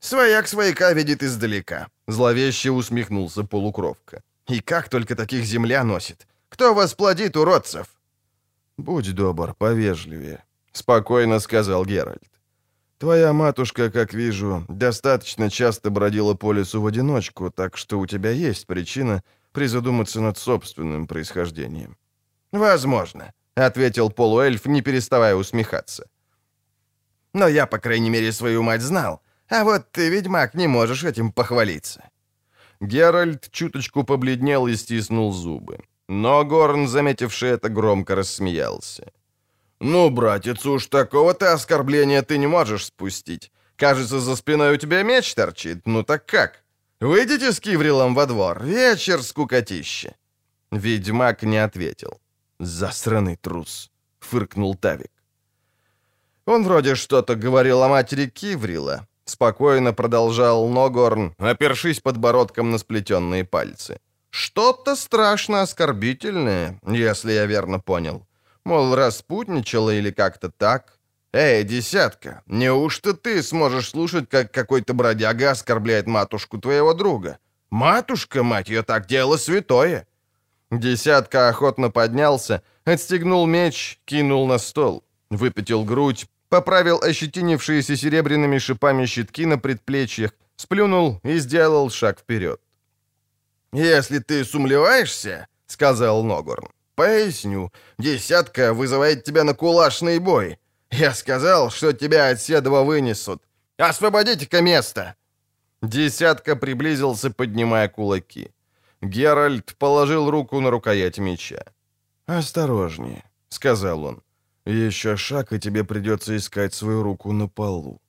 «Свояк свояка видит издалека», — зловеще усмехнулся полукровка. «И как только таких земля носит? Кто вас плодит, уродцев?» «Будь добр, повежливее», — спокойно сказал Геральт. «Твоя матушка, как вижу, достаточно часто бродила по лесу в одиночку, так что у тебя есть причина призадуматься над собственным происхождением». «Возможно», — ответил полуэльф, не переставая усмехаться. Но я, по крайней мере, свою мать знал. А вот ты, ведьмак, не можешь этим похвалиться». Геральт чуточку побледнел и стиснул зубы. Но Горн, заметивший это, громко рассмеялся. «Ну, братец, уж такого-то оскорбления ты не можешь спустить. Кажется, за спиной у тебя меч торчит. Ну так как? Выйдите с Киврилом во двор. Вечер скукотище». Ведьмак не ответил. «Засранный трус», — фыркнул Тавик. Он вроде что-то говорил о матери Киврила. Спокойно продолжал Ногорн, опершись подбородком на сплетенные пальцы. Что-то страшно оскорбительное, если я верно понял. Мол, распутничала или как-то так. Эй, десятка, неужто ты сможешь слушать, как какой-то бродяга оскорбляет матушку твоего друга? Матушка, мать ее, так дело святое. Десятка охотно поднялся, отстегнул меч, кинул на стол, выпятил грудь, поправил ощетинившиеся серебряными шипами щитки на предплечьях, сплюнул и сделал шаг вперед. «Если ты сумлеваешься, — сказал Ногорн, — поясню, десятка вызывает тебя на кулашный бой. Я сказал, что тебя от седова вынесут. Освободите-ка место!» Десятка приблизился, поднимая кулаки. Геральт положил руку на рукоять меча. «Осторожнее», — сказал он. Еще шаг, и тебе придется искать свою руку на полу.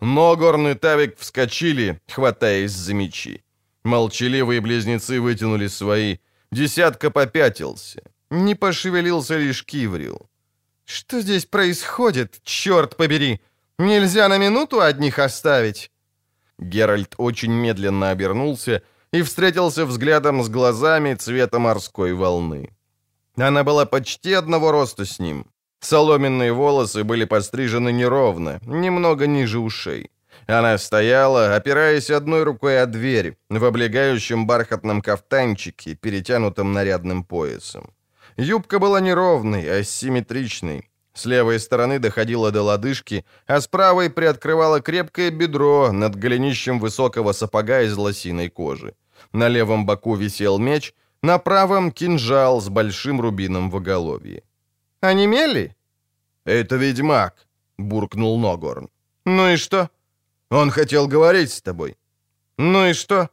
Ногорн и Тавик вскочили, хватаясь за мечи. Молчаливые близнецы вытянули свои. Десятка попятился. Не пошевелился лишь Киврил. «Что здесь происходит, черт побери? Нельзя на минуту одних оставить?» Геральт очень медленно обернулся и встретился взглядом с глазами цвета морской волны. Она была почти одного роста с ним. Соломенные волосы были пострижены неровно, немного ниже ушей. Она стояла, опираясь одной рукой о дверь, в облегающем бархатном кафтанчике, перетянутом нарядным поясом. Юбка была неровной, а симметричной. С левой стороны доходила до лодыжки, а с правой приоткрывала крепкое бедро над голенищем высокого сапога из лосиной кожи. На левом боку висел меч, на правом — кинжал с большим рубином в оголовье. «Онемели?» «Это ведьмак», — буркнул Ногорн. «Ну и что?» «Он хотел говорить с тобой». «Ну и что?»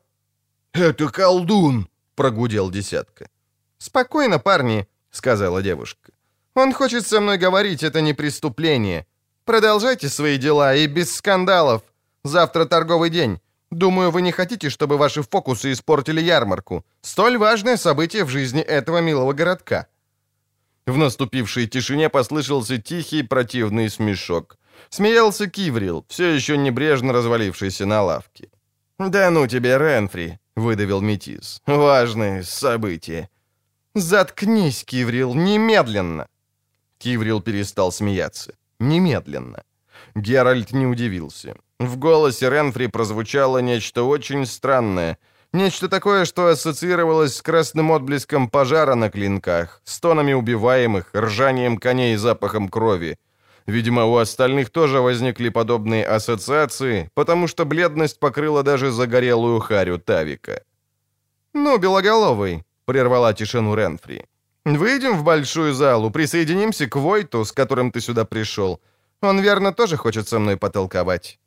«Это колдун», — прогудел десятка. «Спокойно, парни», — сказала девушка. «Он хочет со мной говорить, это не преступление. Продолжайте свои дела и без скандалов. Завтра торговый день. Думаю, вы не хотите, чтобы ваши фокусы испортили ярмарку. Столь важное событие в жизни этого милого городка». В наступившей тишине послышался тихий противный смешок. Смеялся Киврил, все еще небрежно развалившийся на лавке. «Да ну тебе, Ренфри», — выдавил Метис. «Важное событие». «Заткнись, Киврил, немедленно!» Киврил перестал смеяться. Немедленно. Геральт не удивился. В голосе Ренфри прозвучало нечто очень странное. Нечто такое, что ассоциировалось с красным отблеском пожара на клинках, стонами убиваемых, ржанием коней и запахом крови. Видимо, у остальных тоже возникли подобные ассоциации, потому что бледность покрыла даже загорелую харю Тавика. «Ну, Белоголовый», — прервала тишину Ренфри, — Выйдем в большую залу, присоединимся к Войту, с которым ты сюда пришел. Он, верно, тоже хочет со мной потолковать».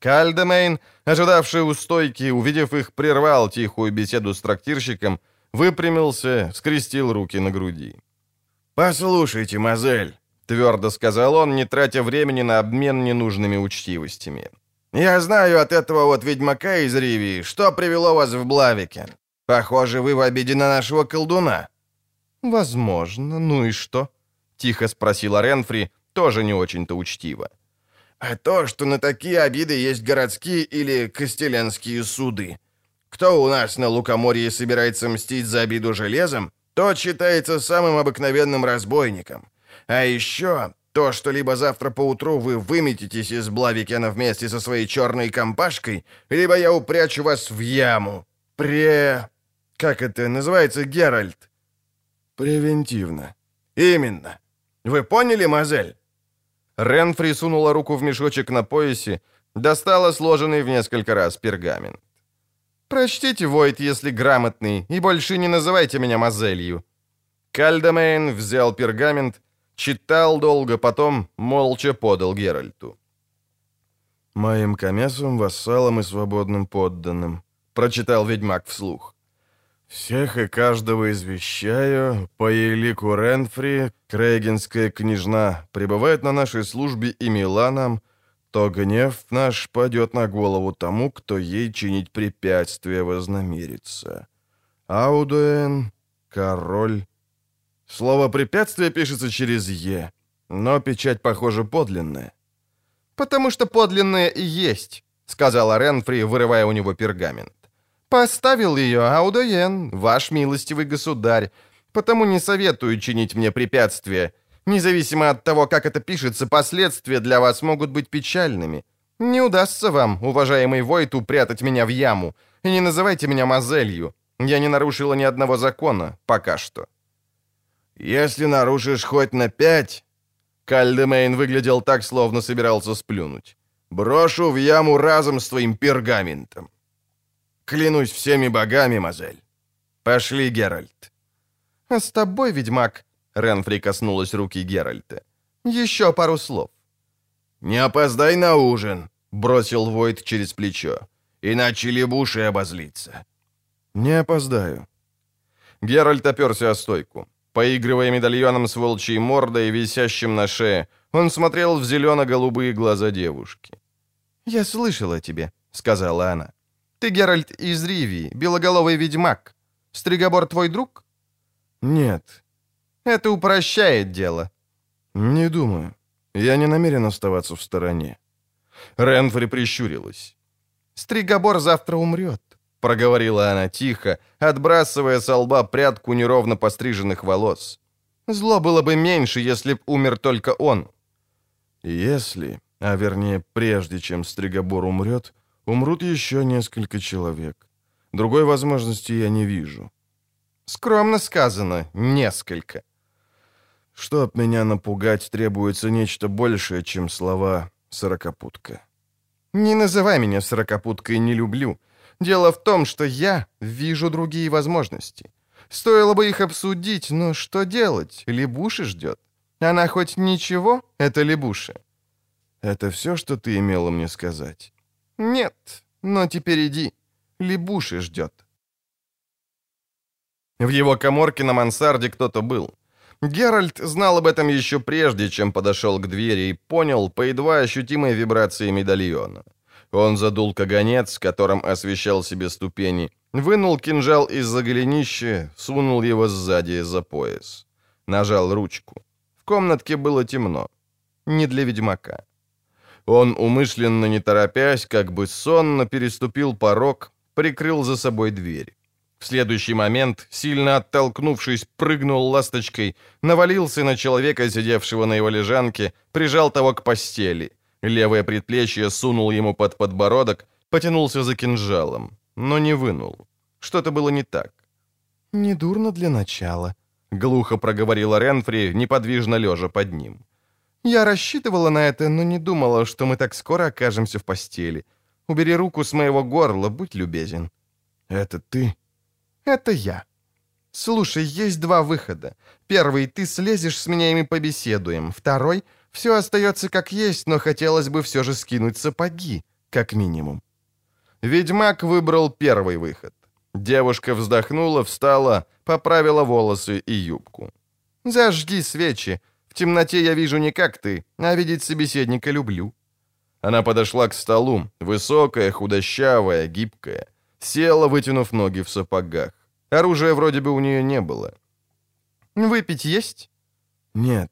Кальдемейн, ожидавший у стойки, увидев их, прервал тихую беседу с трактирщиком, выпрямился, скрестил руки на груди. «Послушайте, мазель», — твердо сказал он, не тратя времени на обмен ненужными учтивостями. «Я знаю от этого вот ведьмака из Ривии, что привело вас в Блавикен. Похоже, вы в обиде на нашего колдуна». «Возможно. Ну и что?» — тихо спросила Ренфри, тоже не очень-то учтиво. «А то, что на такие обиды есть городские или костелянские суды. Кто у нас на Лукоморье собирается мстить за обиду железом, тот считается самым обыкновенным разбойником. А еще то, что либо завтра поутру вы выметитесь из Блавикена вместе со своей черной компашкой, либо я упрячу вас в яму. Пре... Как это называется, Геральт? «Превентивно». «Именно. Вы поняли, мазель?» Ренфри сунула руку в мешочек на поясе, достала сложенный в несколько раз пергамент. «Прочтите, Войт, если грамотный, и больше не называйте меня мазелью». Кальдемейн взял пергамент, читал долго, потом молча подал Геральту. «Моим комесам, вассалам и свободным подданным», — прочитал ведьмак вслух. «Всех и каждого извещаю, по елику Ренфри, Крейгенская княжна, пребывает на нашей службе и мила нам, то гнев наш падет на голову тому, кто ей чинить препятствия вознамерится. Аудуэн, король. Слово «препятствие» пишется через «е», но печать, похоже, подлинная. «Потому что подлинное и есть», — сказала Ренфри, вырывая у него пергамент. «Поставил ее Аудоен, ваш милостивый государь, потому не советую чинить мне препятствия. Независимо от того, как это пишется, последствия для вас могут быть печальными. Не удастся вам, уважаемый Войт, упрятать меня в яму. И не называйте меня мазелью. Я не нарушила ни одного закона, пока что». «Если нарушишь хоть на пять...» Кальдемейн выглядел так, словно собирался сплюнуть. «Брошу в яму разом с твоим пергаментом». Клянусь всеми богами, мазель. Пошли, Геральт. А с тобой, ведьмак, Ренфри коснулась руки Геральта. Еще пару слов. Не опоздай на ужин, бросил Войт через плечо. Иначе лебуши обозлится. Не опоздаю. Геральт оперся о стойку. Поигрывая медальоном с волчьей мордой, висящим на шее, он смотрел в зелено-голубые глаза девушки. «Я слышала тебе», — сказала она. Ты, Геральт, из Ривии, белоголовый ведьмак. Стригобор твой друг?» «Нет». «Это упрощает дело». «Не думаю. Я не намерен оставаться в стороне». Ренфри прищурилась. Стригобор завтра умрет», — проговорила она тихо, отбрасывая со лба прядку неровно постриженных волос. «Зло было бы меньше, если б умер только он». «Если, а вернее прежде, чем Стригобор умрет, умрут еще несколько человек. Другой возможности я не вижу». «Скромно сказано, несколько». Чтоб меня напугать, требуется нечто большее, чем слова «сорокопутка». «Не называй меня сорокопуткой, не люблю. Дело в том, что я вижу другие возможности. Стоило бы их обсудить, но что делать? Лебуши ждет. Она хоть ничего, это Лебуши». «Это все, что ты имела мне сказать?» «Нет, но теперь иди. Лебуши ждет». В его коморке на мансарде кто-то был. Геральт знал об этом еще прежде, чем подошел к двери и понял по едва ощутимой вибрации медальона. Он задул каганец, которым освещал себе ступени, вынул кинжал из-за голенища, сунул его сзади за пояс. Нажал ручку. В комнатке было темно. Не для ведьмака. Он, умышленно не торопясь, как бы сонно переступил порог, прикрыл за собой дверь. В следующий момент, сильно оттолкнувшись, прыгнул ласточкой, навалился на человека, сидевшего на его лежанке, прижал того к постели. Левое предплечье сунул ему под подбородок, потянулся за кинжалом, но не вынул. Что-то было не так. «Недурно для начала», — глухо проговорила Ренфри, неподвижно лежа под ним. «Я рассчитывала на это, но не думала, что мы так скоро окажемся в постели. Убери руку с моего горла, будь любезен». «Это ты?» Это я. Слушай, есть два выхода. Первый, ты слезешь с меня и мы побеседуем. Второй, все остается как есть, но хотелось бы все же скинуть сапоги, как минимум. Ведьмак выбрал первый выход. Девушка вздохнула, встала, поправила волосы и юбку. «Зажги свечи. Темноте я вижу не как ты, а видеть собеседника люблю». Она подошла к столу, высокая, худощавая, гибкая. Села, вытянув ноги в сапогах. Оружия вроде бы у нее не было. «Выпить есть?» «Нет».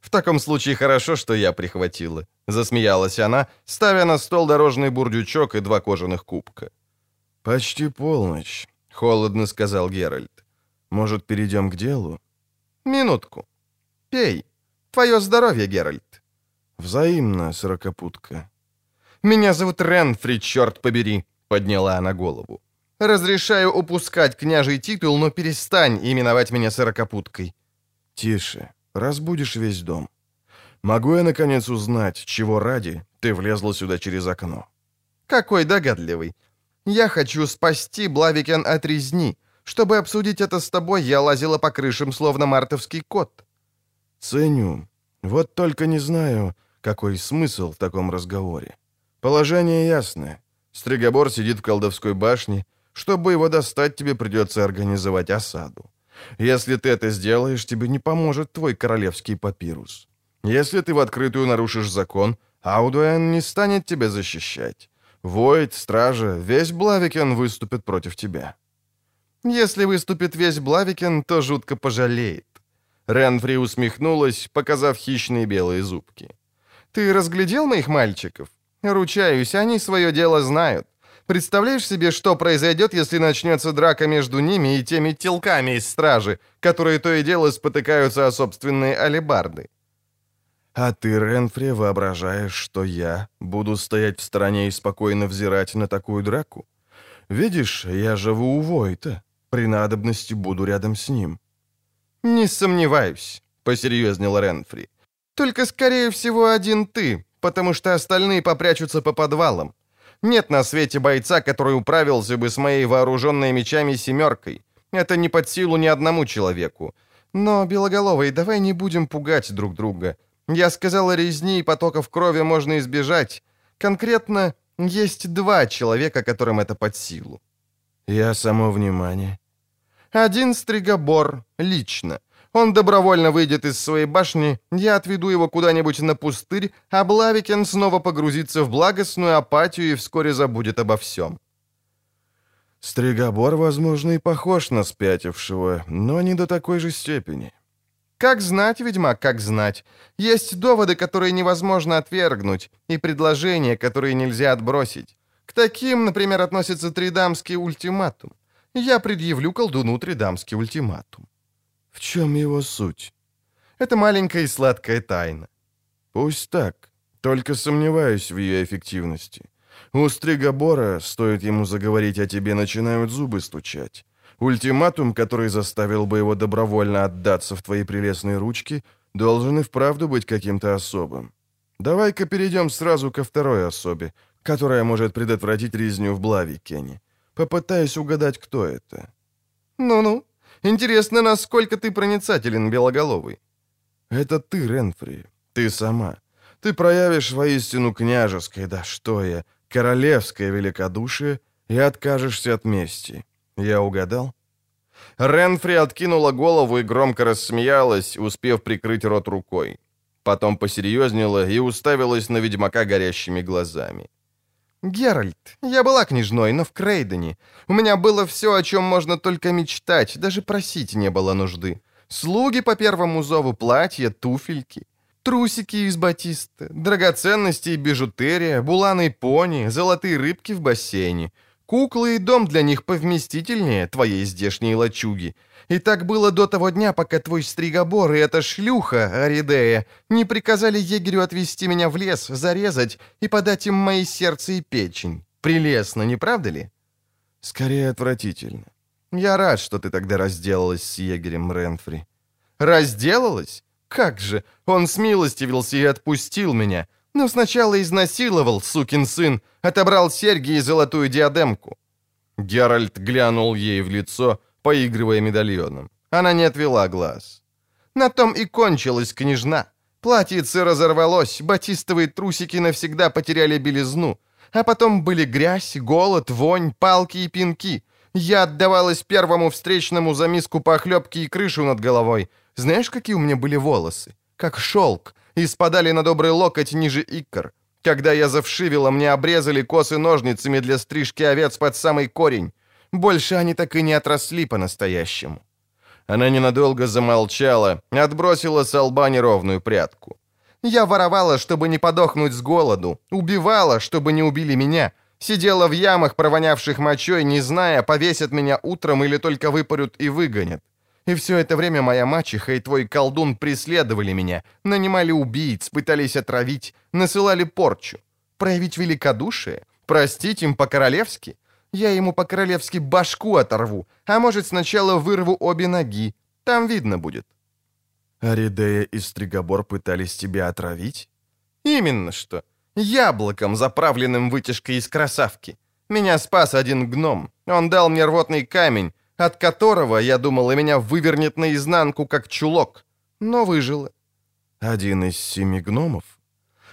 «В таком случае хорошо, что я прихватила», — засмеялась она, ставя на стол дорожный бурдючок и два кожаных кубка. «Почти полночь», — холодно сказал Геральт. «Может, перейдем к делу?» «Минутку. Пей. Твое здоровье, Геральт». «Взаимно, сорокопутка». «Меня зовут Ренфри, черт побери», — подняла она голову. Разрешаю упускать княжий титул, но перестань именовать меня сорокопуткой». «Тише, разбудишь весь дом. Могу я, наконец, узнать, чего ради ты влезла сюда через окно?» «Какой догадливый. Я хочу спасти Блавикен от резни. Чтобы обсудить это с тобой, я лазила по крышам, словно мартовский кот». «Ценю. Вот только не знаю, какой смысл в таком разговоре. Положение ясное. Стригобор сидит в колдовской башне, чтобы его достать, тебе придется организовать осаду. Если ты это сделаешь, тебе не поможет твой королевский папирус. Если ты в открытую нарушишь закон, Аудуэн не станет тебя защищать. Войт, стража, весь Блавикен выступит против тебя. Если выступит весь Блавикен, то жутко пожалеет. Ренфри усмехнулась, показав хищные белые зубки. «Ты разглядел моих мальчиков? Ручаюсь, они свое дело знают. Представляешь себе, что произойдет, если начнется драка между ними и теми телками из стражи, которые то и дело спотыкаются о собственные алебарды? А ты, Ренфри, воображаешь, что я буду стоять в стороне и спокойно взирать на такую драку? Видишь, я живу у Войта. При надобности буду рядом с ним. «Не сомневаюсь», — посерьезнел Ренфри. «Только, скорее всего, один ты, потому что остальные попрячутся по подвалам. Нет на свете бойца, который управился бы с моей вооруженной мечами семеркой. Это не под силу ни одному человеку. Но, Белоголовый, давай не будем пугать друг друга. Я сказала, резни и потоков крови можно избежать. Конкретно, есть два человека, которым это под силу. Я само внимание. Один стригобор, лично. Он добровольно выйдет из своей башни, я отведу его куда-нибудь на пустырь, а Блавикен снова погрузится в благостную апатию и вскоре забудет обо всем. Стригобор, возможно, и похож на спятившего, но не до такой же степени. Как знать, ведьмак, как знать. Есть доводы, которые невозможно отвергнуть, и предложения, которые нельзя отбросить. К таким, например, относится тридамский ультиматум. Я предъявлю колдуну тридамский ультиматум. В чем его суть? Это маленькая и сладкая тайна. Пусть так. Только сомневаюсь в ее эффективности. У Стригобора, стоит ему заговорить о тебе, начинают зубы стучать. Ультиматум, который заставил бы его добровольно отдаться в твои прелестные ручки, должен и вправду быть каким-то особым. Давай-ка перейдем сразу ко второй особе, которая может предотвратить резню в Блавикене. Попытаюсь угадать, кто это. Ну-ну. Интересно, насколько ты проницателен, Белоголовый. Это ты, Ренфри. Ты сама. Ты проявишь воистину княжеское, да что я, королевское великодушие и откажешься от мести. Я угадал? Ренфри откинула голову и громко рассмеялась, успев прикрыть рот рукой. Потом посерьезнела и уставилась на ведьмака горящими глазами. «Геральт, я была княжной, но в Крейдене. У меня было все, о чем можно только мечтать, даже просить не было нужды. Слуги по первому зову, платья, туфельки, трусики из батиста, драгоценности и бижутерия, буланы и пони, золотые рыбки в бассейне. Куклы и дом для них повместительнее твоей здешней лачуги. И так было до того дня, пока твой стригобор и эта шлюха, Аридея, не приказали егерю отвезти меня в лес, зарезать и подать им мои сердце и печень. Прелестно, не правда ли? Скорее отвратительно. Я рад, что ты тогда разделалась с егерем Ренфри. Разделалась? Как же, он смилостивился и отпустил меня. Но сначала изнасиловал, сукин сын, отобрал серьги и золотую диадемку. Геральт глянул ей в лицо, поигрывая медальоном. Она не отвела глаз. На том и кончилась княжна. Платьице разорвалось, батистовые трусики навсегда потеряли белизну. А потом были грязь, голод, вонь, палки и пинки. Я отдавалась первому встречному за миску похлебки и крышу над головой. Знаешь, какие у меня были волосы? Как шелк, и спадали на добрый локоть ниже икр. Когда я завшивила, мне обрезали косы ножницами для стрижки овец под самый корень. Больше они так и не отросли по-настоящему». Она ненадолго замолчала, отбросила с лба неровную прядку. «Я воровала, чтобы не подохнуть с голоду, убивала, чтобы не убили меня, сидела в ямах, провонявших мочой, не зная, повесят меня утром или только выпарют и выгонят. И все это время моя мачеха и твой колдун преследовали меня, нанимали убийц, пытались отравить, насылали порчу. Проявить великодушие? Простить им по-королевски? Я ему по-королевски башку оторву, а может, сначала вырву обе ноги. Там видно будет». «Аридея и Стригобор пытались тебя отравить?» «Именно что. Яблоком, заправленным вытяжкой из красавки. Меня спас один гном. Он дал мне рвотный камень, от которого, я думал, и меня вывернет наизнанку, как чулок. Но выжила». «Один из семи гномов?»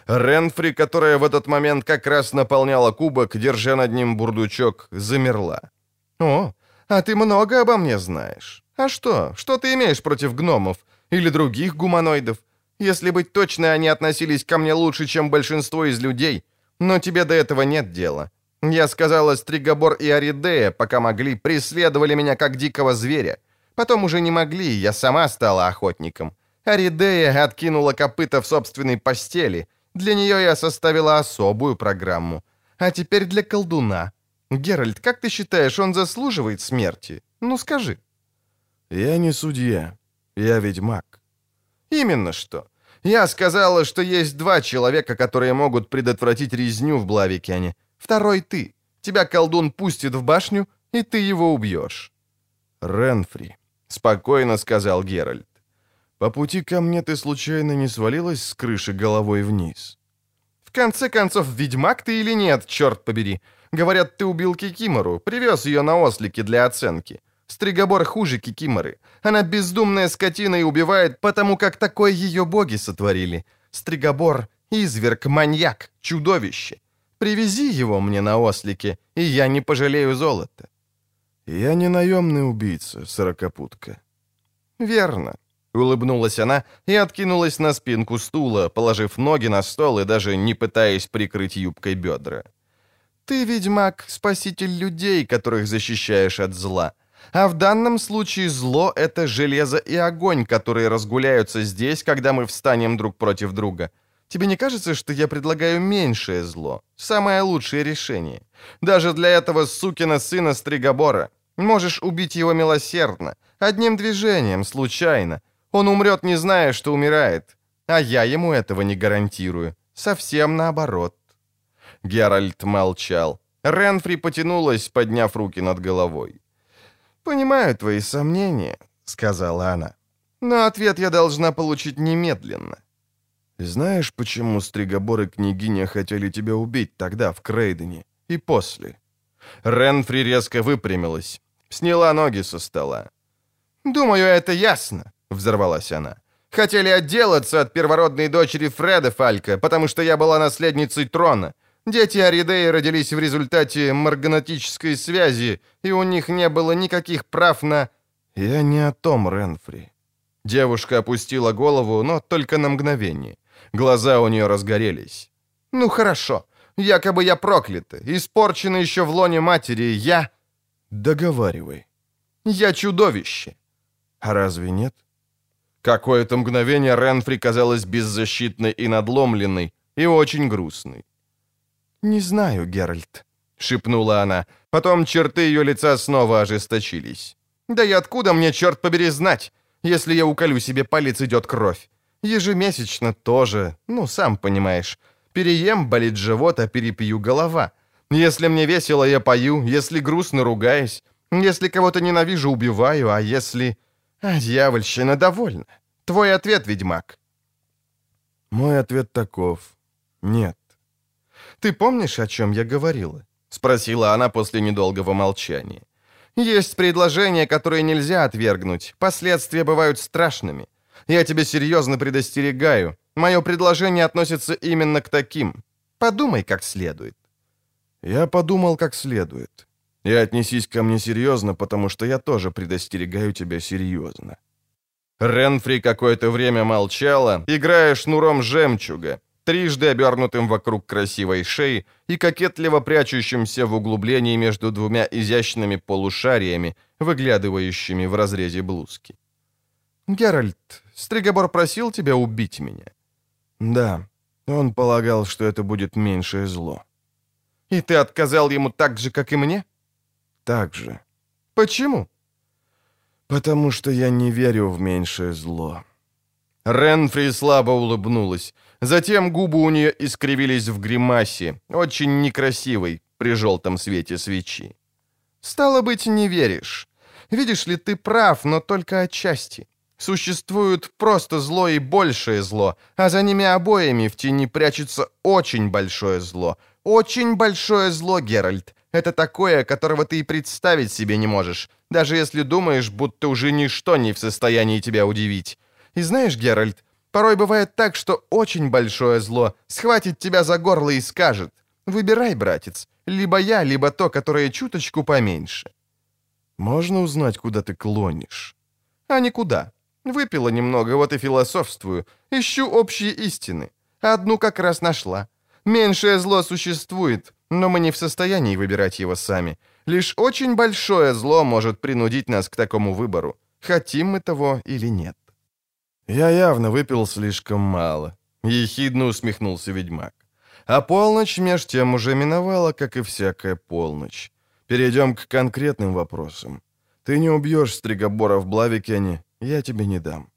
Ренфри, которая в этот момент как раз наполняла кубок, держа над ним бурдучок, замерла. «О, а ты много обо мне знаешь. А что? Что ты имеешь против гномов? Или других гуманоидов? Если быть точной, они относились ко мне лучше, чем большинство из людей. Но тебе до этого нет дела. Я сказала, Стригобор и Аридея, пока могли, преследовали меня как дикого зверя. Потом уже не могли, я сама стала охотником. Аридея откинула копыта в собственной постели — для нее я составила особую программу. А теперь для колдуна. Геральт, как ты считаешь, он заслуживает смерти? Ну скажи». «Я не судья. Я ведьмак». «Именно что. Я сказала, что есть два человека, которые могут предотвратить резню в Блавикене. Второй ты. Тебя колдун пустит в башню, и ты его убьешь». «Ренфри», — спокойно сказал Геральт. По пути ко мне ты случайно не свалилась с крыши головой вниз? В конце концов, ведьмак ты или нет, черт побери. Говорят, ты убил Кикимору, привез ее на ослике для оценки. Стригобор хуже Кикиморы. Она бездумная скотина и убивает, потому как такое ее боги сотворили. Стригобор — изверг, маньяк, чудовище. Привези его мне на ослике, и я не пожалею золота. Я не наемный убийца, сорокопутка. Верно. Улыбнулась она и откинулась на спинку стула, положив ноги на стол и даже не пытаясь прикрыть юбкой бедра. «Ты, ведьмак, спаситель людей, которых защищаешь от зла. А в данном случае зло — это железо и огонь, которые разгуляются здесь, когда мы встанем друг против друга. Тебе не кажется, что я предлагаю меньшее зло? Самое лучшее решение. Даже для этого сукина сына Стригобора. Можешь убить его милосердно, одним движением, случайно. Он умрет, не зная, что умирает. А я ему этого не гарантирую. Совсем наоборот. Геральт молчал. Ренфри потянулась, подняв руки над головой. «Понимаю твои сомнения», — сказала она. «Но ответ я должна получить немедленно». «Знаешь, почему Стригобор и княгиня хотели тебя убить тогда, в Крейдене, и после?» Ренфри резко выпрямилась, сняла ноги со стола. «Думаю, это ясно», — взорвалась она. «Хотели отделаться от первородной дочери Фреда Фалька, потому что я была наследницей трона. Дети Аридеи родились в результате марганатической связи, и у них не было никаких прав на...» «Я не о том, Ренфри». Девушка опустила голову, но только на мгновение. Глаза у нее разгорелись. «Ну хорошо. Якобы я проклята, испорчена еще в лоне матери, я...» «Договаривай». «Я чудовище». «А разве нет?» Какое-то мгновение Ренфри казалась беззащитной и надломленной, и очень грустной. «Не знаю, Геральт», — шепнула она. Потом черты ее лица снова ожесточились. «Да и откуда мне, черт побери, знать? Если я уколю себе палец, идет кровь. Ежемесячно тоже, ну, сам понимаешь. Переем, болит живот, а перепью голова. Если мне весело, я пою, если грустно, ругаюсь. Если кого-то ненавижу, убиваю, а если... А, дьявольщина, довольна. Твой ответ, ведьмак. Мой ответ таков. Нет. Ты помнишь, о чем я говорила? Спросила она после недолгого молчания. Есть предложения, которые нельзя отвергнуть. Последствия бывают страшными. Я тебя серьезно предостерегаю. Мое предложение относится именно к таким. Подумай как следует». Я подумал как следует. И отнесись ко мне серьезно, потому что я тоже предостерегаю тебя серьезно. Ренфри какое-то время молчала, играя шнуром жемчуга, трижды обернутым вокруг красивой шеи и кокетливо прячущимся в углублении между двумя изящными полушариями, выглядывающими в разрезе блузки. «Геральт, Стригобор просил тебя убить меня?» «Да, он полагал, что это будет меньшее зло». «И ты отказал ему так же, как и мне?» «Так же». «Почему?» «Потому что я не верю в меньшее зло». Ренфри слабо улыбнулась. Затем губы у нее искривились в гримасе, очень некрасивой, при желтом свете свечи. «Стало быть, не веришь. Видишь ли, ты прав, но только отчасти. Существует просто зло и большее зло, а за ними обоими в тени прячется очень большое зло. Очень большое зло, Геральт. Это такое, которого ты и представить себе не можешь, даже если думаешь, будто уже ничто не в состоянии тебя удивить. И знаешь, Геральт, порой бывает так, что очень большое зло схватит тебя за горло и скажет, «Выбирай, братец, либо я, либо то, которое чуточку поменьше». Можно узнать, куда ты клонишь? А никуда. Выпила немного, вот и философствую. Ищу общие истины. Одну как раз нашла. Меньшее зло существует, но мы не в состоянии выбирать его сами. Лишь очень большое зло может принудить нас к такому выбору, хотим мы того или нет. Я явно выпил слишком мало. Ехидно усмехнулся ведьмак. А полночь меж тем уже миновала, как и всякая полночь. Перейдем к конкретным вопросам. Ты не убьешь Стригобора в Блавикене, я тебе не дам.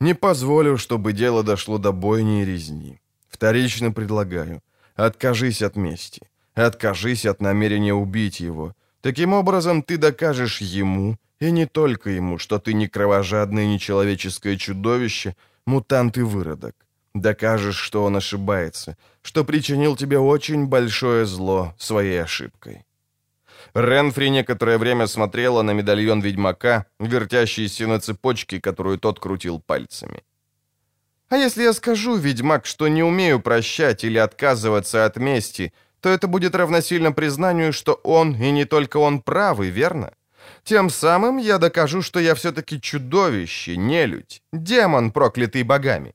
Не позволю, чтобы дело дошло до бойни и резни. Вторично предлагаю. Откажись от мести. Откажись от намерения убить его. Таким образом, ты докажешь ему, и не только ему, что ты не кровожадное нечеловеческое чудовище, мутант и выродок. Докажешь, что он ошибается, что причинил тебе очень большое зло своей ошибкой. Ренфри некоторое время смотрела на медальон ведьмака, вертящийся на цепочке, которую тот крутил пальцами. «А если я скажу, ведьмак, что не умею прощать или отказываться от мести, то это будет равносильно признанию, что он, и не только он, правый, верно? Тем самым я докажу, что я все-таки чудовище, нелюдь, демон, проклятый богами.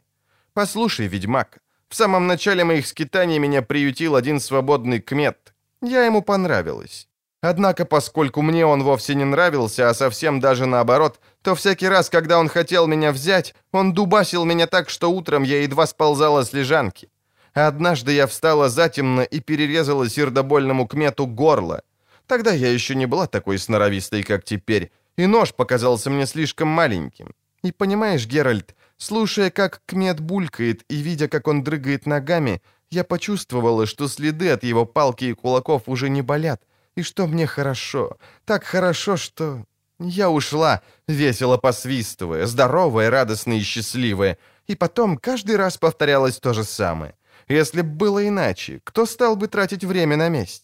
Послушай, ведьмак, в самом начале моих скитаний меня приютил один свободный кмет. Я ему понравилась. Однако, поскольку мне он вовсе не нравился, а совсем даже наоборот, то всякий раз, когда он хотел меня взять, он дубасил меня так, что утром я едва сползала с лежанки. Однажды я встала затемно и перерезала сердобольному кмету горло. Тогда я еще не была такой сноровистой, как теперь, и нож показался мне слишком маленьким. И понимаешь, Геральт, слушая, как кмет булькает и видя, как он дрыгает ногами, я почувствовала, что следы от его палки и кулаков уже не болят, и что мне хорошо, так хорошо, что... Я ушла, весело посвистывая, здоровая, радостная и счастливая, и потом каждый раз повторялось то же самое. Если б было иначе, кто стал бы тратить время на месть?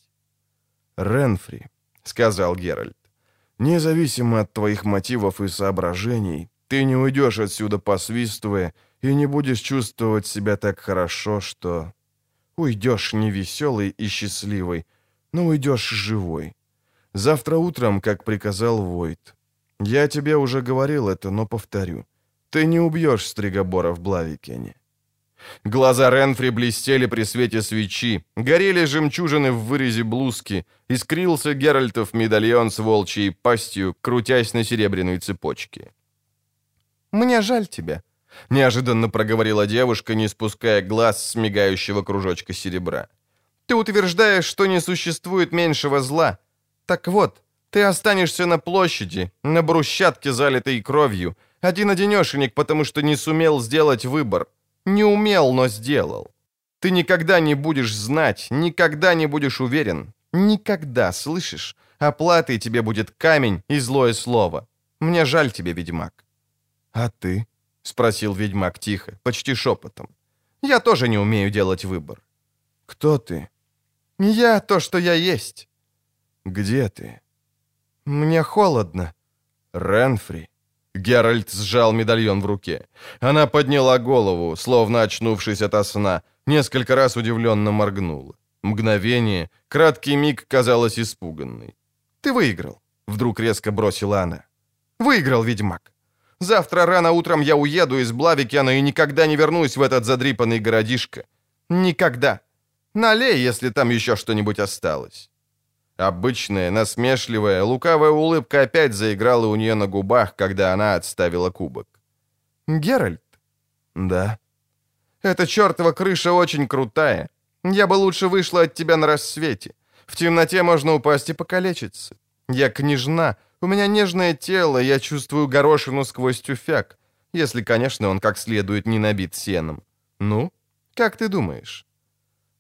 «Ренфри», — сказал Геральт, — «независимо от твоих мотивов и соображений, ты не уйдешь отсюда посвистывая и не будешь чувствовать себя так хорошо, что уйдешь не веселый и счастливый, но уйдешь живой. Завтра утром, как приказал Войт. Я тебе уже говорил это, но повторю. Ты не убьешь Стригобора в Блавикене. Глаза Ренфри блестели при свете свечи, горели жемчужины в вырезе блузки, искрился Геральтов медальон с волчьей пастью, крутясь на серебряной цепочке. «Мне жаль тебя», — неожиданно проговорила девушка, не спуская глаз с мигающего кружочка серебра. «Ты утверждаешь, что не существует меньшего зла. Так вот, ты останешься на площади, на брусчатке, залитой кровью, один-одинешенек, потому что не сумел сделать выбор. Не умел, но сделал. Ты никогда не будешь знать, никогда не будешь уверен. Никогда, слышишь? Оплатой тебе будет камень и злое слово. Мне жаль тебе, ведьмак». «А ты?» — спросил ведьмак тихо, почти шепотом. «Я тоже не умею делать выбор». «Кто ты?» «Я то, что я есть». «Где ты?» «Мне холодно». «Ренфри». Геральт сжал медальон в руке. Она подняла голову, словно очнувшись ото сна, несколько раз удивленно моргнула. Мгновение, краткий миг казалась испуганной. «Ты выиграл», — вдруг резко бросила она. «Выиграл, ведьмак. Завтра рано утром я уеду из Блавикена и никогда не вернусь в этот задрипанный городишко. Никогда. Налей, если там еще что-нибудь осталось». Обычная, насмешливая, лукавая улыбка опять заиграла у нее на губах, когда она отставила кубок. «Геральт?» «Да». «Эта чертова крыша очень крутая. Я бы лучше вышла от тебя на рассвете. В темноте можно упасть и покалечиться. Я княжна, у меня нежное тело, я чувствую горошину сквозь тюфяк, если, конечно, он как следует не набит сеном. Ну, как ты думаешь?»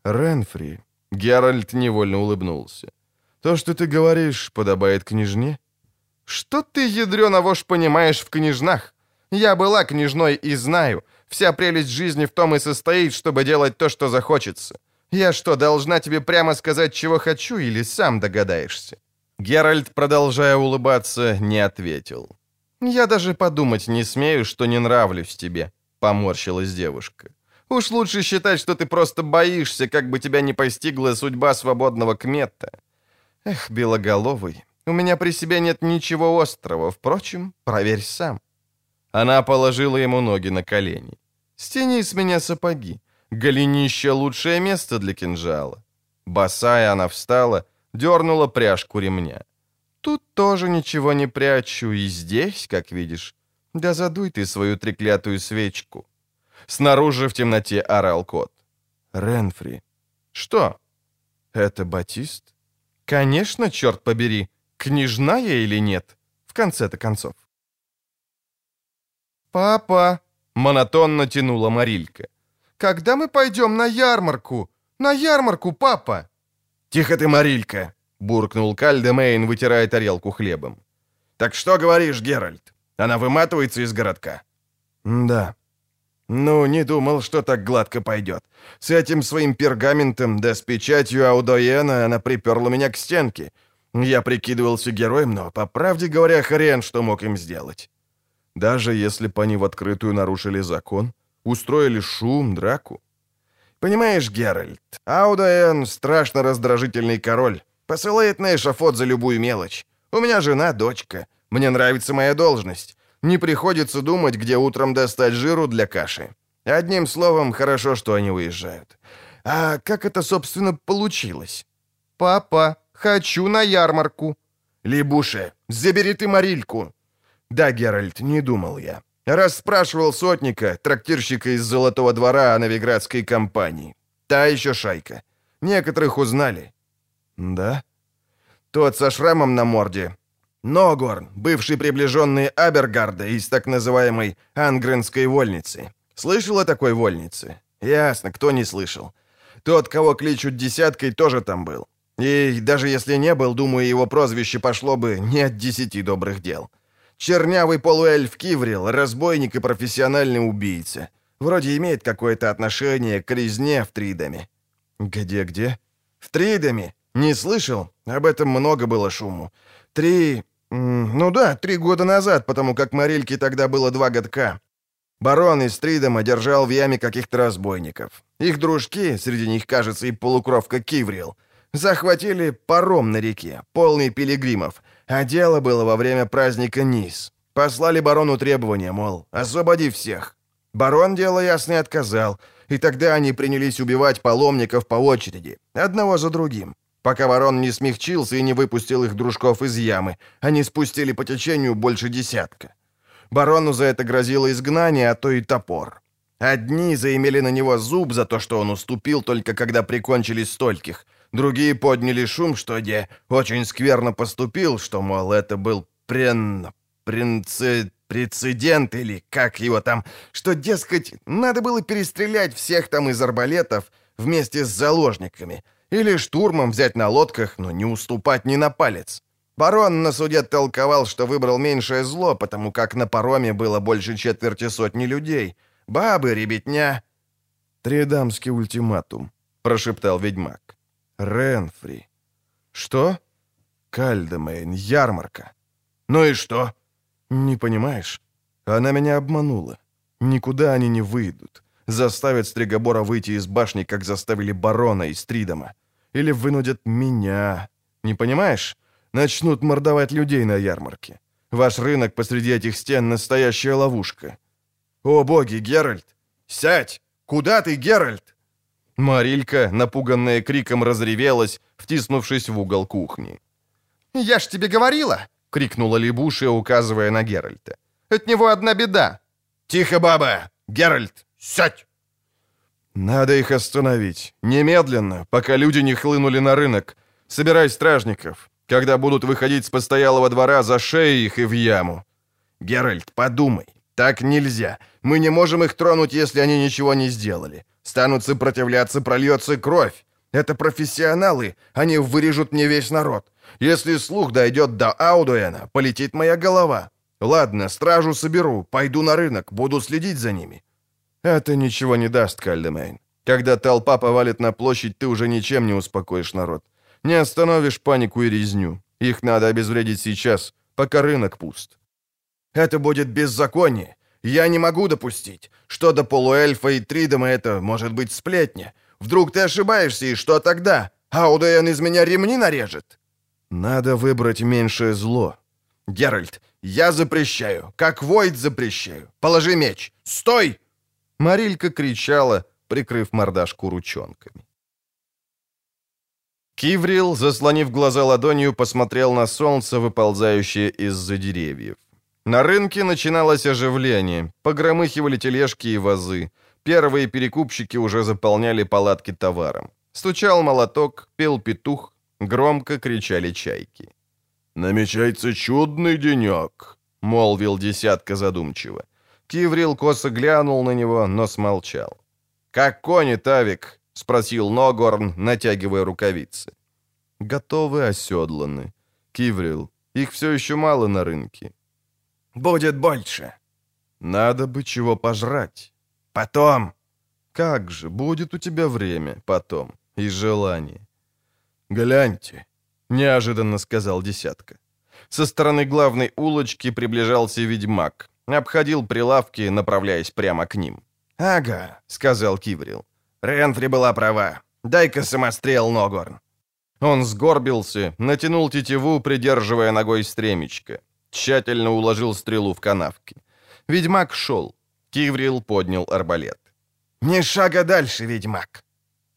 «Ренфри». Геральт невольно улыбнулся. То, что ты говоришь, подобает княжне?» «Что ты, ядрёна вошь, понимаешь в княжнах? Я была княжной и знаю. Вся прелесть жизни в том и состоит, чтобы делать то, что захочется. Я что, должна тебе прямо сказать, чего хочу, или сам догадаешься?» Геральт, продолжая улыбаться, не ответил. «Я даже подумать не смею, что не нравлюсь тебе», — поморщилась девушка. «Уж лучше считать, что ты просто боишься, как бы тебя не постигла судьба свободного кмета. Эх, белоголовый, у меня при себе нет ничего острого, впрочем, проверь сам. Она положила ему ноги на колени. Стяни с меня сапоги. Голенище — лучшее место для кинжала. Босая она встала, дернула пряжку ремня. Тут тоже ничего не прячу, и здесь, как видишь. Да задуй ты свою треклятую свечку. Снаружи в темноте орал кот. Ренфри. Что? Это Батист? Конечно, черт побери, княжна я или нет, в конце-то концов. «Папа!» — монотонно тянула Марилька. «Когда мы пойдем на ярмарку? На ярмарку, папа!» «Тихо ты, Марилька!» — буркнул Кальдемейн, вытирая тарелку хлебом. «Так что говоришь, Геральт? Она выматывается из городка?» «Да». «Ну, не думал, что так гладко пойдет. С этим своим пергаментом, да с печатью Аудоена она приперла меня к стенке. Я прикидывался героем, но, по правде говоря, хрен что мог им сделать. Даже если бы они в открытую нарушили закон, устроили шум, драку. Понимаешь, Геральт, Аудоэн — страшно раздражительный король. Посылает на эшафот за любую мелочь. У меня жена, дочка. Мне нравится моя должность. Не приходится думать, где утром достать жиру для каши. Одним словом, хорошо, что они уезжают. А как это, собственно, получилось? «Папа, хочу на ярмарку». «Либуше, забери ты Марильку». «Да, Геральт, не думал я. Раз спрашивал сотника, трактирщика из Золотого двора о новиградской компании. Та еще шайка. Некоторых узнали». «Да?» «Тот со шрамом на морде. Ногорн, бывший приближенный Абергарда из так называемой Ангренской вольницы. Слышал о такой вольнице? Ясно, кто не слышал. Тот, кого кличут десяткой, тоже там был. И даже если не был, думаю, его прозвище пошло бы не от десяти добрых дел. Чернявый полуэльф Киврил, разбойник и профессиональный убийца. Вроде имеет какое-то отношение к резне в Тридаме. Где-где? В Тридаме. Не слышал? Об этом много было шуму. Три... Ну да, три года назад, потому как Марильке тогда было два годка. Барон из Тридома держал в яме каких-то разбойников. Их дружки, среди них, кажется, и полукровка Киврил, захватили паром на реке, полный пилигримов, а дело было во время праздника Низ. Послали барону требования, мол, освободи всех. Барон дело ясное отказал, и тогда они принялись убивать паломников по очереди, одного за другим. Пока барон не смягчился и не выпустил их дружков из ямы, они спустили по течению больше десятка. Барону за это грозило изгнание, а то и топор. Одни заимели на него зуб за то, что он уступил только когда прикончили стольких. Другие подняли шум, что где очень скверно поступил, что, мол, это был прен... принци... прецедент или как его там, что, дескать, надо было перестрелять всех там из арбалетов вместе с заложниками или штурмом взять на лодках, но не уступать ни на палец. Барон на суде толковал, что выбрал меньшее зло, потому как на пароме было больше четверти сотни людей. Бабы, ребятня. «Тридамский ультиматум», — прошептал ведьмак. «Ренфри». «Что?» «Кальдемейн, ярмарка». «Ну и что?» «Не понимаешь? Она меня обманула. Никуда они не выйдут. Заставят Стригобора выйти из башни, как заставили барона из Тридома. Или вынудят меня. Не понимаешь? начнут мордовать людей на ярмарке. Ваш рынок посреди этих стен — настоящая ловушка. О боги, Геральт! Сядь! Куда ты, Геральт?» Марилька, напуганная криком, разревелась, втиснувшись в угол кухни. «Я ж тебе говорила!» — крикнула Лебушия, указывая на Геральта. «От него одна беда!» «Тихо, баба! Геральт, сядь!» «Надо их остановить. Немедленно, пока люди не хлынули на рынок. Собирай стражников. Когда будут выходить с постоялого двора, за шею их и в яму. Геральт, подумай. Так нельзя. Мы не можем их тронуть, если они ничего не сделали. Станут сопротивляться, прольется кровь. Это профессионалы. Они вырежут мне весь народ. Если слух дойдет до Аудуэна, полетит моя голова. Ладно, стражу соберу, пойду на рынок, буду следить за ними. Это ничего не даст, Кальдемейн. Когда толпа повалит на площадь, ты уже ничем не успокоишь народ. Не остановишь панику и резню. Их надо обезвредить сейчас, пока рынок пуст. Это будет беззаконие. Я не могу допустить. Что до полуэльфа и Тридома это может быть сплетня. Вдруг ты ошибаешься, и что тогда? Аудуэн из меня ремни нарежет. Надо выбрать меньшее зло. Геральт, я запрещаю, как Войд запрещаю. Положи меч. Стой! Марилька кричала, прикрыв мордашку ручонками. Киврил, заслонив глаза ладонью, посмотрел на солнце, выползающее из-за деревьев. На рынке начиналось оживление, погромыхивали тележки и вазы. Первые перекупщики уже заполняли палатки товаром. Стучал молоток, пел петух, громко кричали чайки. «Намечается чудный денек», — молвил десятка задумчиво. Киврил косо глянул на него, но смолчал. «Как кони, Тавик?» — спросил Ногорн, натягивая рукавицы. «Готовы, оседланы. Киврил, их все еще мало на рынке». «Будет больше». «Надо бы чего пожрать». «Потом». «Как же, будет у тебя время потом и желание». «Гляньте», — неожиданно сказал десятка. Со стороны главной улочки приближался ведьмак. Обходил прилавки, направляясь прямо к ним. «Ага», — сказал Киврил. Ренфри была права. Дай-ка самострел, Ногорн. Он сгорбился, натянул тетиву, придерживая ногой стремечко. Тщательно уложил стрелу в канавки. Ведьмак шел. Киврил поднял арбалет. «Ни шага дальше, ведьмак!»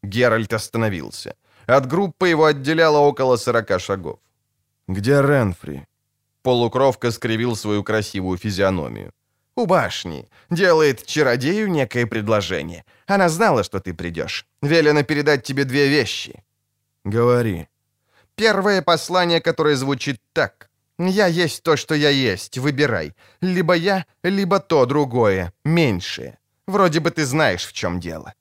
Геральт остановился. От группы его отделяло около сорока шагов. «Где Ренфри?» Полукровка скривил свою красивую физиономию. «У башни. Делает чародею некое предложение. Она знала, что ты придешь. Велено передать тебе две вещи». «Говори». «Первое послание, которое звучит так. Я есть то, что я есть, выбирай. Либо я, либо то другое, меньшее. Вроде бы ты знаешь, в чем дело».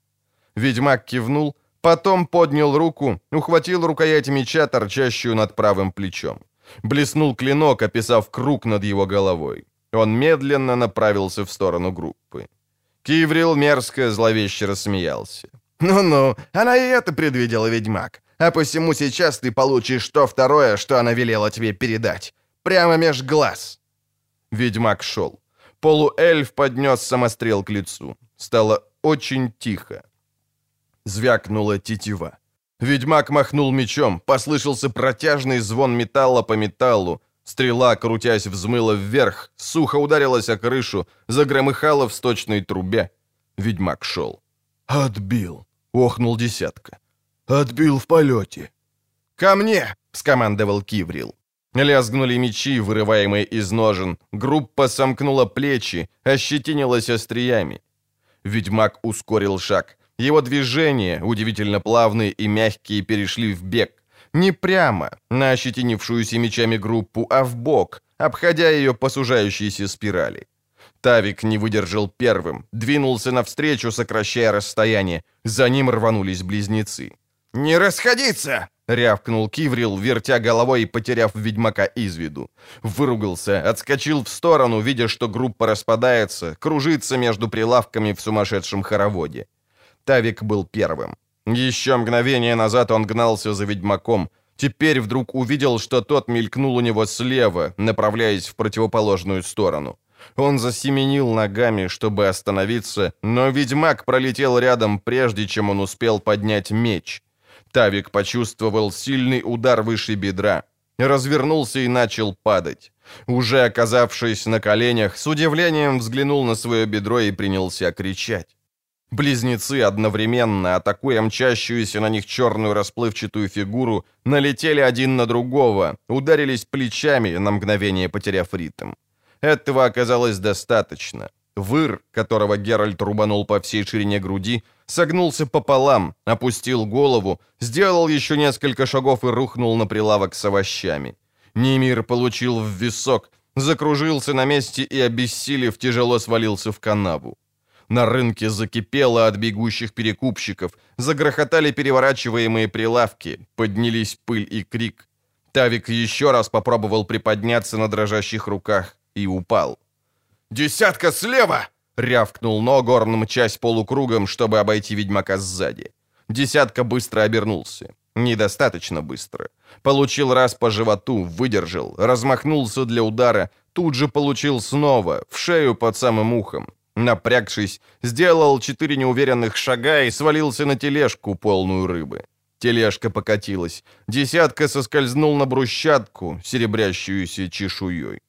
Ведьмак кивнул, потом поднял руку, ухватил рукоять меча, торчащую над правым плечом. Блеснул клинок, описав круг над его головой. Он медленно направился в сторону группы. Киврил мерзко, зловеще рассмеялся. «Ну-ну, она и это предвидела, ведьмак. А посему сейчас ты получишь то второе, что она велела тебе передать. Прямо меж глаз». Ведьмак шел. Полуэльф поднес самострел к лицу. Стало очень тихо. Звякнула тетива. Ведьмак махнул мечом, послышался протяжный звон металла по металлу. Стрела, крутясь, взмыла вверх, сухо ударилась о крышу, загромыхала в сточной трубе. Ведьмак шел. «Отбил!» — охнул десятка. «Отбил в полете!» «Ко мне!» — скомандовал Киврил. Лязгнули мечи, вырываемые из ножен. Группа сомкнула плечи, ощетинилась остриями. Ведьмак ускорил шаг. Его движения, удивительно плавные и мягкие, перешли в бег. Не прямо, на ощетинившуюся мечами группу, а в бок, обходя ее по сужающейся спирали. Тавик не выдержал первым, двинулся навстречу, сокращая расстояние. За ним рванулись близнецы. «Не расходиться!» — рявкнул Киврил, вертя головой и потеряв ведьмака из виду. Выругался, отскочил в сторону, видя, что группа распадается, кружится между прилавками в сумасшедшем хороводе. Тавик был первым. Еще мгновение назад он гнался за ведьмаком. Теперь вдруг увидел, что тот мелькнул у него слева, направляясь в противоположную сторону. Он засеменил ногами, чтобы остановиться, но ведьмак пролетел рядом, прежде чем он успел поднять меч. Тавик почувствовал сильный удар выше бедра, развернулся и начал падать. Уже оказавшись на коленях, с удивлением взглянул на свое бедро и принялся кричать. Близнецы, одновременно атакуя мчащуюся на них черную расплывчатую фигуру, налетели один на другого, ударились плечами, на мгновение потеряв ритм. Этого оказалось достаточно. Выр, которого Геральт рубанул по всей ширине груди, согнулся пополам, опустил голову, сделал еще несколько шагов и рухнул на прилавок с овощами. Нимир получил в висок, закружился на месте и, обессилев, тяжело свалился в канаву. На рынке закипело от бегущих перекупщиков, загрохотали переворачиваемые прилавки, поднялись пыль и крик. Тавик еще раз попробовал приподняться на дрожащих руках и упал. «Десятка слева!» — рявкнул Ногорн, мчась полукругом, чтобы обойти ведьмака сзади. Десятка быстро обернулся. Недостаточно быстро. Получил раз по животу, выдержал, размахнулся для удара, тут же получил снова, в шею под самым ухом. Напрягшись, сделал четыре неуверенных шага и свалился на тележку, полную рыбы. Тележка покатилась. Десятка соскользнул на брусчатку, серебрящуюся чешуей.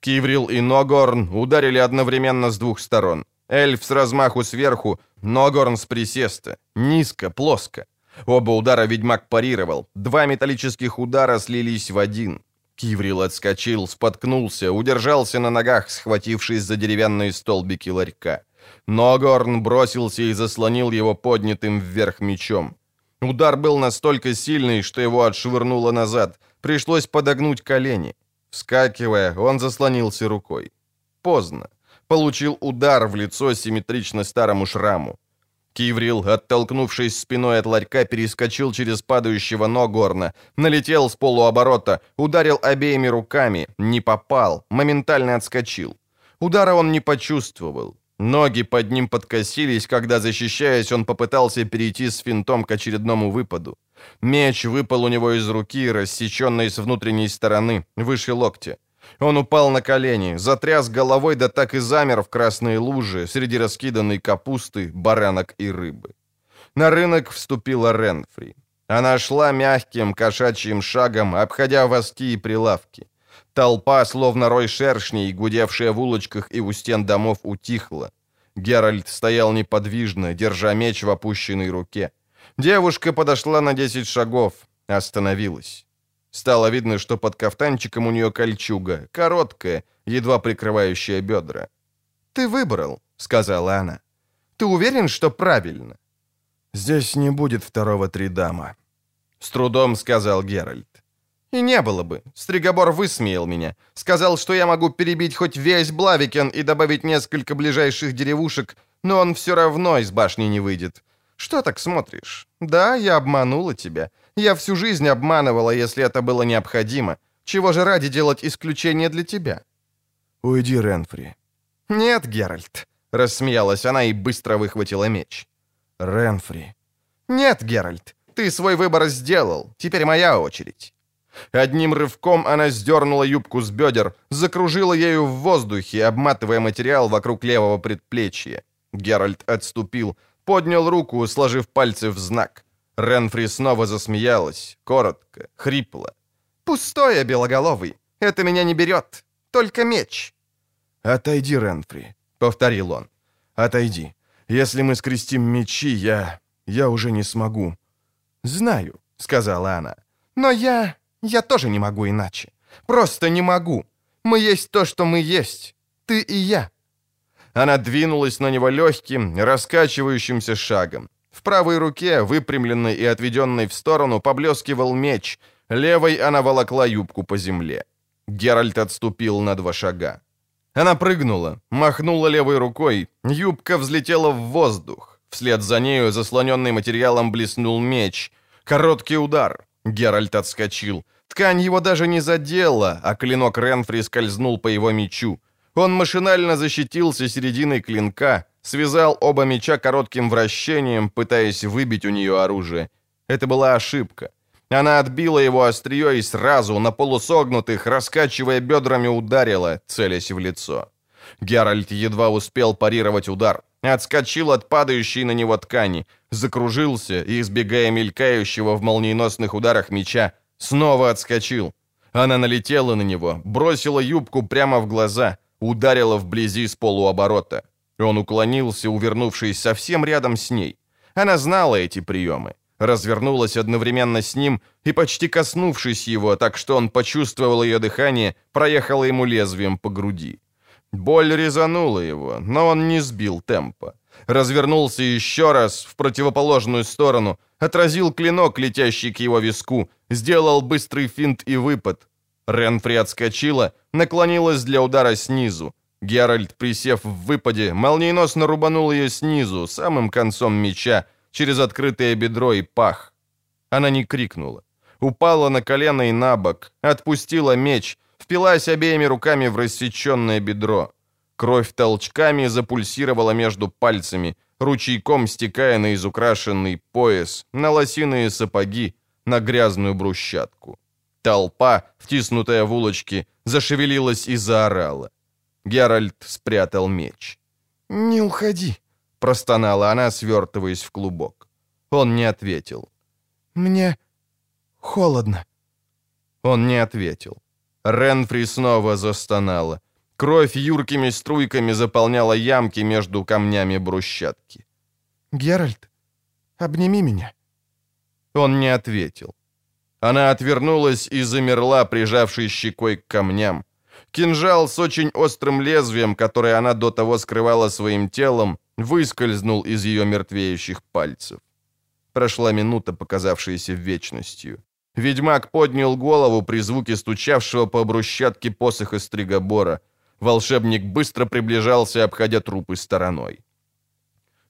Киврил и Ногорн ударили одновременно с двух сторон. Эльф с размаху сверху, Ногорн с присеста. Низко, плоско. Оба удара ведьмак парировал. Два металлических удара слились в один. Киврил отскочил, споткнулся, удержался на ногах, схватившись за деревянные столбики ларька. Ногорн бросился и заслонил его поднятым вверх мечом. Удар был настолько сильный, что его отшвырнуло назад. Пришлось подогнуть колени. Вскакивая, он заслонился рукой. Поздно. Получил удар в лицо симметрично старому шраму. Киврил, оттолкнувшись спиной от ларька, перескочил через падающего Ногорна, налетел с полуоборота, ударил обеими руками, не попал, моментально отскочил. Удара он не почувствовал. Ноги под ним подкосились, когда, защищаясь, он попытался перейти с финтом к очередному выпаду. Меч выпал у него из руки, рассеченный с внутренней стороны, выше локтя. Он упал на колени, затряс головой, да так и замер в красной луже среди раскиданной капусты, баранок и рыбы. На рынок вступила Ренфри. Она шла мягким кошачьим шагом, обходя воски и прилавки. Толпа, словно рой шершней, гудевшая в улочках и у стен домов, утихла. Геральт стоял неподвижно, держа меч в опущенной руке. Девушка подошла на десять шагов, остановилась. Стало видно, что под кафтанчиком у нее кольчуга, короткая, едва прикрывающая бедра. «Ты выбрал», — сказала она. «Ты уверен, что правильно?» Здесь не будет второго Тридама. С трудом сказал Геральт. И не было бы. Стригобор высмеял меня. Сказал, что я могу перебить хоть весь Блавикен и добавить несколько ближайших деревушек, но он все равно из башни не выйдет. Что так смотришь? Да, я обманула тебя. Я всю жизнь обманывала, если это было необходимо. Чего же ради делать исключение для тебя? Уйди, Ренфри. Нет, Геральт. Рассмеялась она и быстро выхватила меч. Ренфри. Нет, Геральт. Ты свой выбор сделал. Теперь моя очередь. Одним рывком она сдернула юбку с бедер, закружила ею в воздухе, обматывая материал вокруг левого предплечья. Геральт отступил, поднял руку, сложив пальцы в знак. Ренфри снова засмеялась, коротко, хрипло. «Пустое, белоголовый. Это меня не берет. Только меч». «Отойди, Ренфри», — повторил он. «Отойди. Если мы скрестим мечи, я... я уже не смогу». «Знаю», — сказала она. «Но я... я тоже не могу иначе. Просто не могу. Мы есть то, что мы есть. Ты и я». Она двинулась на него легким, раскачивающимся шагом. В правой руке, выпрямленной и отведенной в сторону, поблескивал меч. Левой она волокла юбку по земле. Геральт отступил на два шага. Она прыгнула, махнула левой рукой, юбка взлетела в воздух. Вслед за нею, заслоненный материалом, блеснул меч. Короткий удар. Геральт отскочил. Ткань его даже не задела, а клинок Ренфри скользнул по его мечу. Он машинально защитился серединой клинка, связал оба меча коротким вращением, пытаясь выбить у нее оружие. Это была ошибка. Она отбила его острие и сразу, на полусогнутых, раскачивая бедрами, ударила, целясь в лицо. Геральт едва успел парировать удар, отскочил от падающей на него ткани, закружился и, избегая мелькающего в молниеносных ударах меча, снова отскочил. Она налетела на него, бросила юбку прямо в глаза, ударила вблизи с полуоборота. Он уклонился, увернувшись совсем рядом с ней. Она знала эти приемы развернулась одновременно с ним и, почти коснувшись его, так что он почувствовал ее дыхание, проехала ему лезвием по груди. Боль резанула его, но он не сбил темпа. Развернулся еще раз в противоположную сторону, отразил клинок, летящий к его виску, сделал быстрый финт и выпад. Ренфри отскочила, наклонилась для удара снизу. Геральт, присев в выпаде, молниеносно рубанул ее снизу, самым концом меча, через открытое бедро и пах. Она не крикнула. Упала на колено и на бок, отпустила меч, впилась обеими руками в рассеченное бедро. Кровь толчками запульсировала между пальцами, ручейком стекая на изукрашенный пояс, на лосиные сапоги, на грязную брусчатку. Толпа, втиснутая в улочки, зашевелилась и заорала. Геральт спрятал меч. «Не уходи», Простонала она, свертываясь в клубок. Он не ответил. «Мне холодно». Он не ответил. Ренфри снова застонала. Кровь юркими струйками заполняла ямки между камнями брусчатки. «Геральт, обними меня». Он не ответил. Она отвернулась и замерла, прижавшись щекой к камням. Кинжал с очень острым лезвием, которое она до того скрывала своим телом, выскользнул из ее мертвеющих пальцев. Прошла минута, показавшаяся вечностью. Ведьмак поднял голову при звуке стучавшего по брусчатке посоха стригобора. Волшебник быстро приближался, обходя трупы стороной.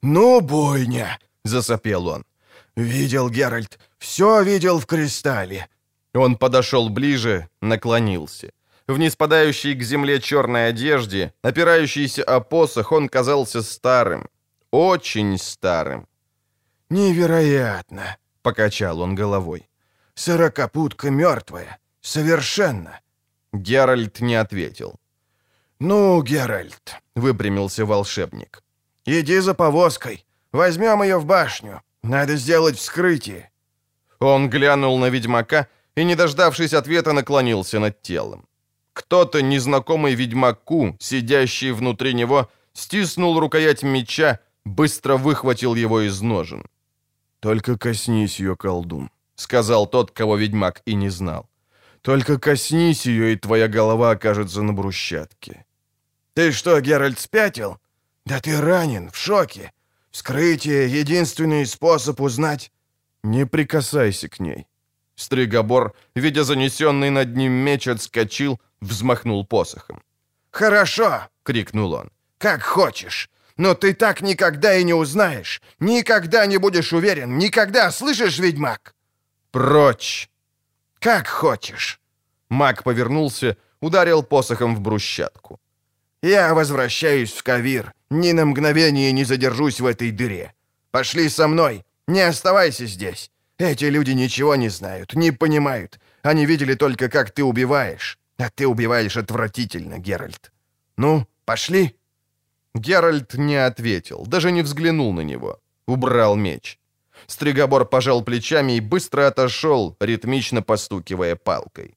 «Ну, бойня!» — засопел он. «Видел, Геральт, все видел в кристалле». Он подошел ближе, наклонился. В неспадающей к земле черной одежде, опирающийся о посох, он казался старым. Очень старым. «Невероятно!» — покачал он головой. «Сорокопутка мертвая. Совершенно!» Геральт не ответил. «Ну, Геральт», — выпрямился волшебник, — «иди за повозкой. Возьмем ее в башню. Надо сделать вскрытие». Он глянул на ведьмака и, не дождавшись ответа, наклонился над телом. Кто-то, незнакомый ведьмаку, сидящий внутри него, стиснул рукоять меча, быстро выхватил его из ножен. «Только коснись ее, колдун», — сказал тот, кого ведьмак и не знал. «Только коснись ее, и твоя голова окажется на брусчатке». «Ты что, Геральт, спятил? Да ты ранен, в шоке. Вскрытие — единственный способ узнать...» «Не прикасайся к ней». Стригобор, видя занесенный над ним меч, отскочил, взмахнул посохом. «Хорошо!» — крикнул он. «Как хочешь. Но ты так никогда и не узнаешь. Никогда не будешь уверен. Никогда, слышишь, ведьмак?» «Прочь!» «Как хочешь!» Маг повернулся, ударил посохом в брусчатку. «Я возвращаюсь в Кавир. Ни на мгновение не задержусь в этой дыре. Пошли со мной. Не оставайся здесь. Эти люди ничего не знают, не понимают. Они видели только, как ты убиваешь. А ты убиваешь отвратительно, Геральт. Ну, пошли?» Геральт не ответил, даже не взглянул на него. Убрал меч. Стригобор пожал плечами и быстро отошел, ритмично постукивая палкой.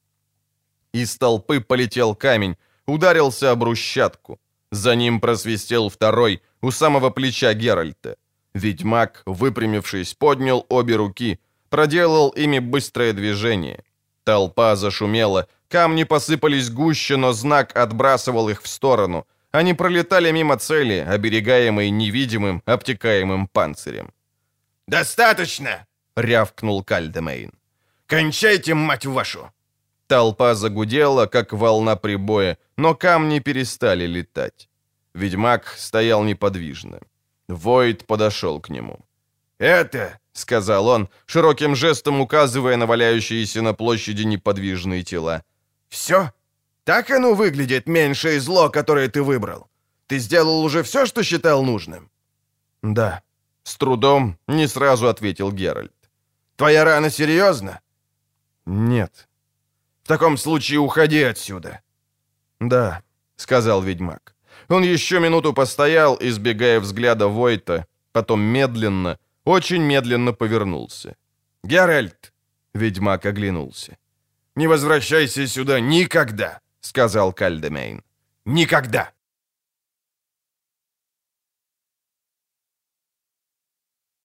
Из толпы полетел камень, ударился об брусчатку. За ним просвистел второй, у самого плеча Геральта. Ведьмак, выпрямившись, поднял обе руки, проделал ими быстрое движение. Толпа зашумела, камни посыпались гуще, но знак отбрасывал их в сторону. Они пролетали мимо цели, оберегаемой невидимым, обтекаемым панцирем. «Достаточно!» — рявкнул Кальдемейн. «Кончайте, мать вашу!» Толпа загудела, как волна прибоя, но камни перестали летать. Ведьмак стоял неподвижно. Войд подошел к нему. «Это», — сказал он, широким жестом указывая на валяющиеся на площади неподвижные тела. «Все? Так оно выглядит, меньшее зло, которое ты выбрал. Ты сделал уже все, что считал нужным?» «Да», — с трудом, не сразу ответил Геральт. «Твоя рана серьезна?» «Нет». «В таком случае уходи отсюда». «Да», — сказал ведьмак. Он еще минуту постоял, избегая взгляда Войта, потом медленно, очень медленно повернулся. «Геральт!» — ведьмак оглянулся. «Не возвращайся сюда никогда!» — сказал Кальдемейн. «Никогда!»